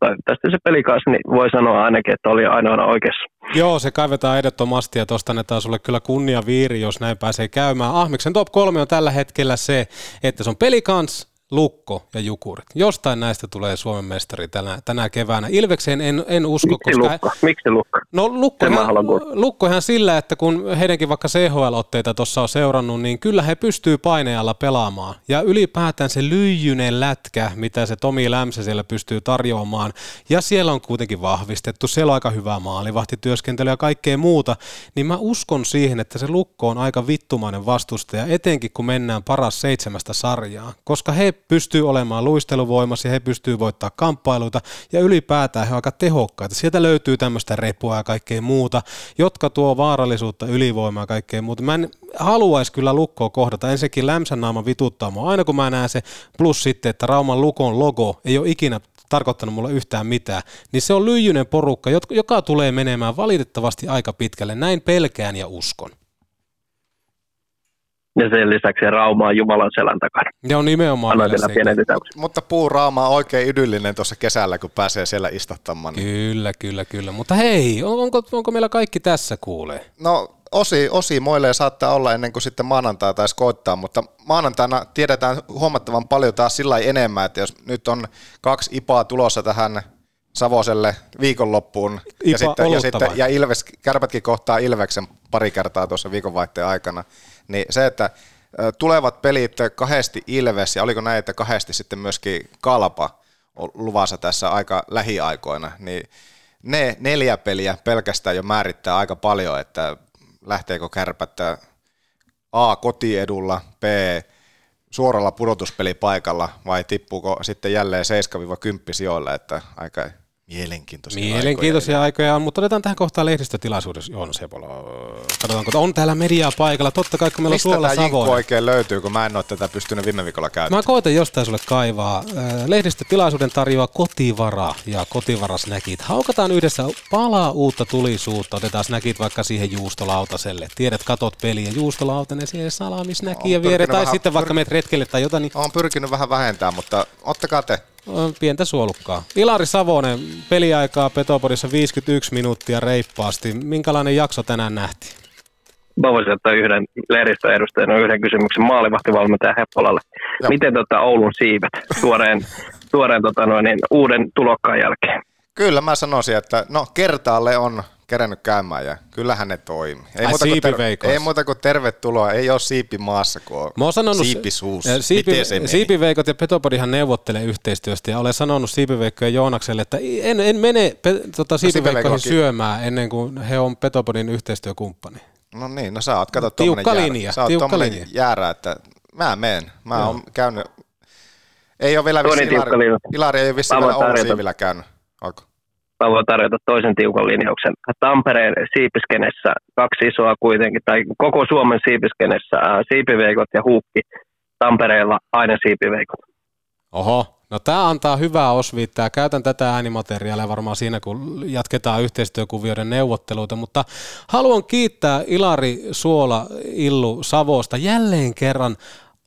tästä se pelikas, niin voi sanoa ainakin, että oli ainoana oikeassa. Joo, se kaivetaan ehdottomasti ja tuosta annetaan sulle kyllä kunnia viiri, jos näin pääsee käymään. Ahmiksen top kolme on tällä hetkellä se, että se on pelikans, Lukko ja Jukurit. Jostain näistä tulee Suomen mestari tänä, tänä keväänä. Ilvekseen en, en usko, Miksi koska... Lukko? Miksi Lukko? No Lukko ihan sillä, että kun heidänkin vaikka CHL-otteita tuossa on seurannut, niin kyllä he pystyy painealla pelaamaan. Ja ylipäätään se lyijyinen lätkä, mitä se Tomi Lämsä siellä pystyy tarjoamaan, ja siellä on kuitenkin vahvistettu, siellä on aika hyvää maalivahtityöskentelyä ja kaikkea muuta, niin mä uskon siihen, että se Lukko on aika vittumainen vastustaja, etenkin kun mennään paras seitsemästä sarjaa, koska he pystyy olemaan luisteluvoimassa ja he pystyy voittaa kamppailuita ja ylipäätään he ovat aika tehokkaita. Sieltä löytyy tämmöistä repua ja kaikkea muuta, jotka tuo vaarallisuutta, ylivoimaa ja kaikkea muuta. Mä en haluaisi kyllä lukkoa kohdata. Ensinnäkin lämsän naama vituttaa mua aina kun mä näen se, plus sitten, että Rauman lukon logo ei ole ikinä tarkoittanut mulle yhtään mitään, niin se on lyijyinen porukka, joka tulee menemään valitettavasti aika pitkälle. Näin pelkään ja uskon. Ja sen lisäksi Rauma on Jumalan selän takana. Joo, nimenomaan. Mutta puurauma on oikein idyllinen tuossa kesällä, kun pääsee siellä istuttamaan. Niin. Kyllä, kyllä, kyllä. Mutta hei, onko, onko meillä kaikki tässä kuulee? No osi, osi moille saattaa olla ennen kuin sitten maanantai taisi koittaa, mutta maanantaina tiedetään huomattavan paljon taas sillä enemmän, että jos nyt on kaksi ipaa tulossa tähän Savoselle viikonloppuun Ipa ja, sitten, ja, sitten, ja Ilves, Kärpätkin kohtaa Ilveksen pari kertaa tuossa viikonvaihteen aikana, niin se, että tulevat pelit kahdesti Ilves ja oliko näin, että kahdesti sitten myöskin Kalpa on luvassa tässä aika lähiaikoina, niin ne neljä peliä pelkästään jo määrittää aika paljon, että lähteekö kärpättä A kotiedulla, B suoralla pudotuspelipaikalla vai tippuuko sitten jälleen 7-10 sijoilla, että aika Mielenkiintoisia, Mielenkiintoisia aikoja. aikoja mutta otetaan tähän kohtaan lehdistötilaisuudessa. Joona Sepola, katsotaanko, on täällä mediaa paikalla. Totta kai, kun meillä Mistä on suolla Savoinen. oikein löytyy, kun mä en ole tätä pystynyt viime viikolla käyttämään? Mä koitan jostain sulle kaivaa. Lehdistötilaisuuden tarjoaa kotivara ja kotivarasnäkit. Haukataan yhdessä palaa uutta tulisuutta. Otetaan snäkit vaikka siihen juustolautaselle. Tiedät, katot peliä juustolautanen siihen salamisnäkiä viereen. Tai sitten vaikka meet retkelle tai jotain. Niin... Olen pyrkinyt vähän vähentää, mutta ottakaa te pientä suolukkaa. Ilari Savonen, peliaikaa Petopodissa 51 minuuttia reippaasti. Minkälainen jakso tänään nähtiin? Mä voisin ottaa yhden lehdistöedustajana yhden kysymyksen maalivahtivalmentaja Heppolalle. Joo. Miten tota Oulun siivet tuoreen, tuoreen tota noin, niin uuden tulokkaan jälkeen? Kyllä mä sanoisin, että no kertaalle on kerännyt käymään ja kyllähän ne toimii. Ei, Ai, muuta kuin ter- ei muuta kuin tervetuloa, ei ole siipi maassa, kun on, on sanonut, siipisuus. Siipi, siipiveikot ja Petopodihan neuvottelee yhteistyöstä ja olen sanonut siipiveikkojen Joonakselle, että en, en mene pe, tota, siipiveikkoihin syömään ennen kuin he on Petopodin yhteistyökumppani. No niin, no sä oot, kato tiukka linja, jäärä. Sä oot tiukka linja. jäärä, että mä menen. Mä oon käynyt, ei ole vielä vissi Ilari, Ilari ei ole vissiin vielä Oulun siivillä käynyt. Onko? Mä voin tarjota toisen tiukan linjauksen. Tampereen siipiskenessä kaksi isoa kuitenkin, tai koko Suomen siipiskenessä siipiveikot ja huukki. Tampereella aina siipiveikot. Oho, no tämä antaa hyvää osviittaa. Käytän tätä äänimateriaalia varmaan siinä, kun jatketaan yhteistyökuvioiden neuvotteluita, mutta haluan kiittää Ilari Suola Illu Savosta jälleen kerran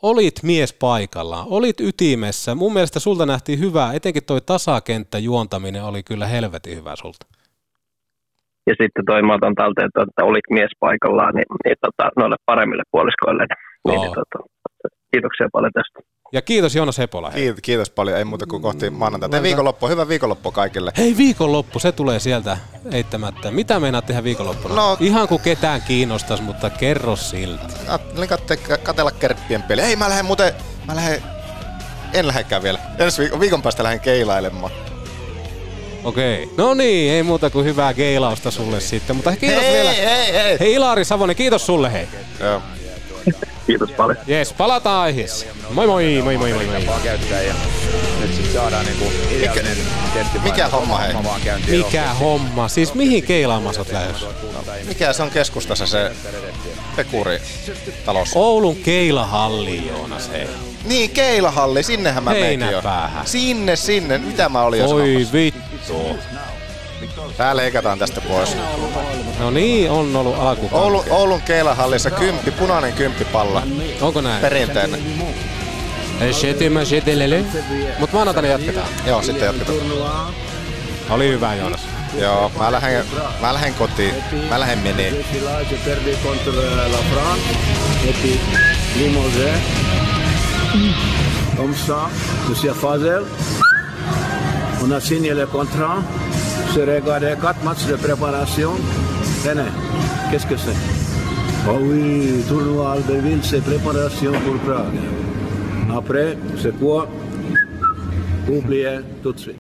olit mies paikallaan, olit ytimessä. Mun mielestä sulta nähtiin hyvää, etenkin toi tasakenttä juontaminen oli kyllä helvetin hyvä sulta. Ja sitten toi mä otan talteen, että, että olit mies paikallaan, niin, niin tota, noille paremmille puoliskoille. Niin, niin, tota, kiitoksia paljon tästä. Ja kiitos Joonas Hepola. Kiitos, kiitos paljon, ei muuta kuin kohti maanantaita. Viikonloppu, hyvä viikonloppu kaikille. Hei viikonloppu, se tulee sieltä eittämättä. Mitä meinaat tehdä viikonloppuna? No, Ihan kuin ketään kiinnostas, mutta kerro silti. Ajattelin katte, katella kerppien peliä. Hei mä lähden muuten, mä lähden, en lähdekään vielä. Ensi viikon, viikon päästä lähden keilailemaan. Okei. No niin, ei muuta kuin hyvää keilausta sulle sitten. Mutta kiitos hei, vielä. Hei, hei. Hei Ilari Savonen, kiitos sulle hei. Joo. Kiitos paljon. Jees, palataan aiheeseen. Moi moi, moi moi moi moi. käyttää ja nyt sit saadaan niinku ideaalinen Mikä homma hei? Mikä homma? Siis mihin keilaamaan sä oot lähdössä? No, mikä se on keskustassa se Pekuri talous? Oulun keilahalli, Joonas, hei. Niin, keilahalli, sinnehän mä menin jo. Sinne, sinne. Mitä mä olin jo Oi vittu. Tää leikataan tästä pois. No niin, on ollut alku. Oulu, Oulun keilahallissa kymppi, punainen kymppipalla. Onko näin? Perinteinen. Shetimä shetelele. Mut maanantaina jatketaan. Joo, sitten jatketaan. Oli hyvä, Joonas. Joo, mä lähden, mä lähden kotiin. Mä lähden menee. Comme ça, Monsieur Fazel, on a signé le contrat j'ai regardé quatre matchs de préparation. Tenez, qu'est-ce que c'est? Oh oui, tournoi Albertville, c'est préparation pour Prague. Après, c'est quoi? Oubliez tout de suite.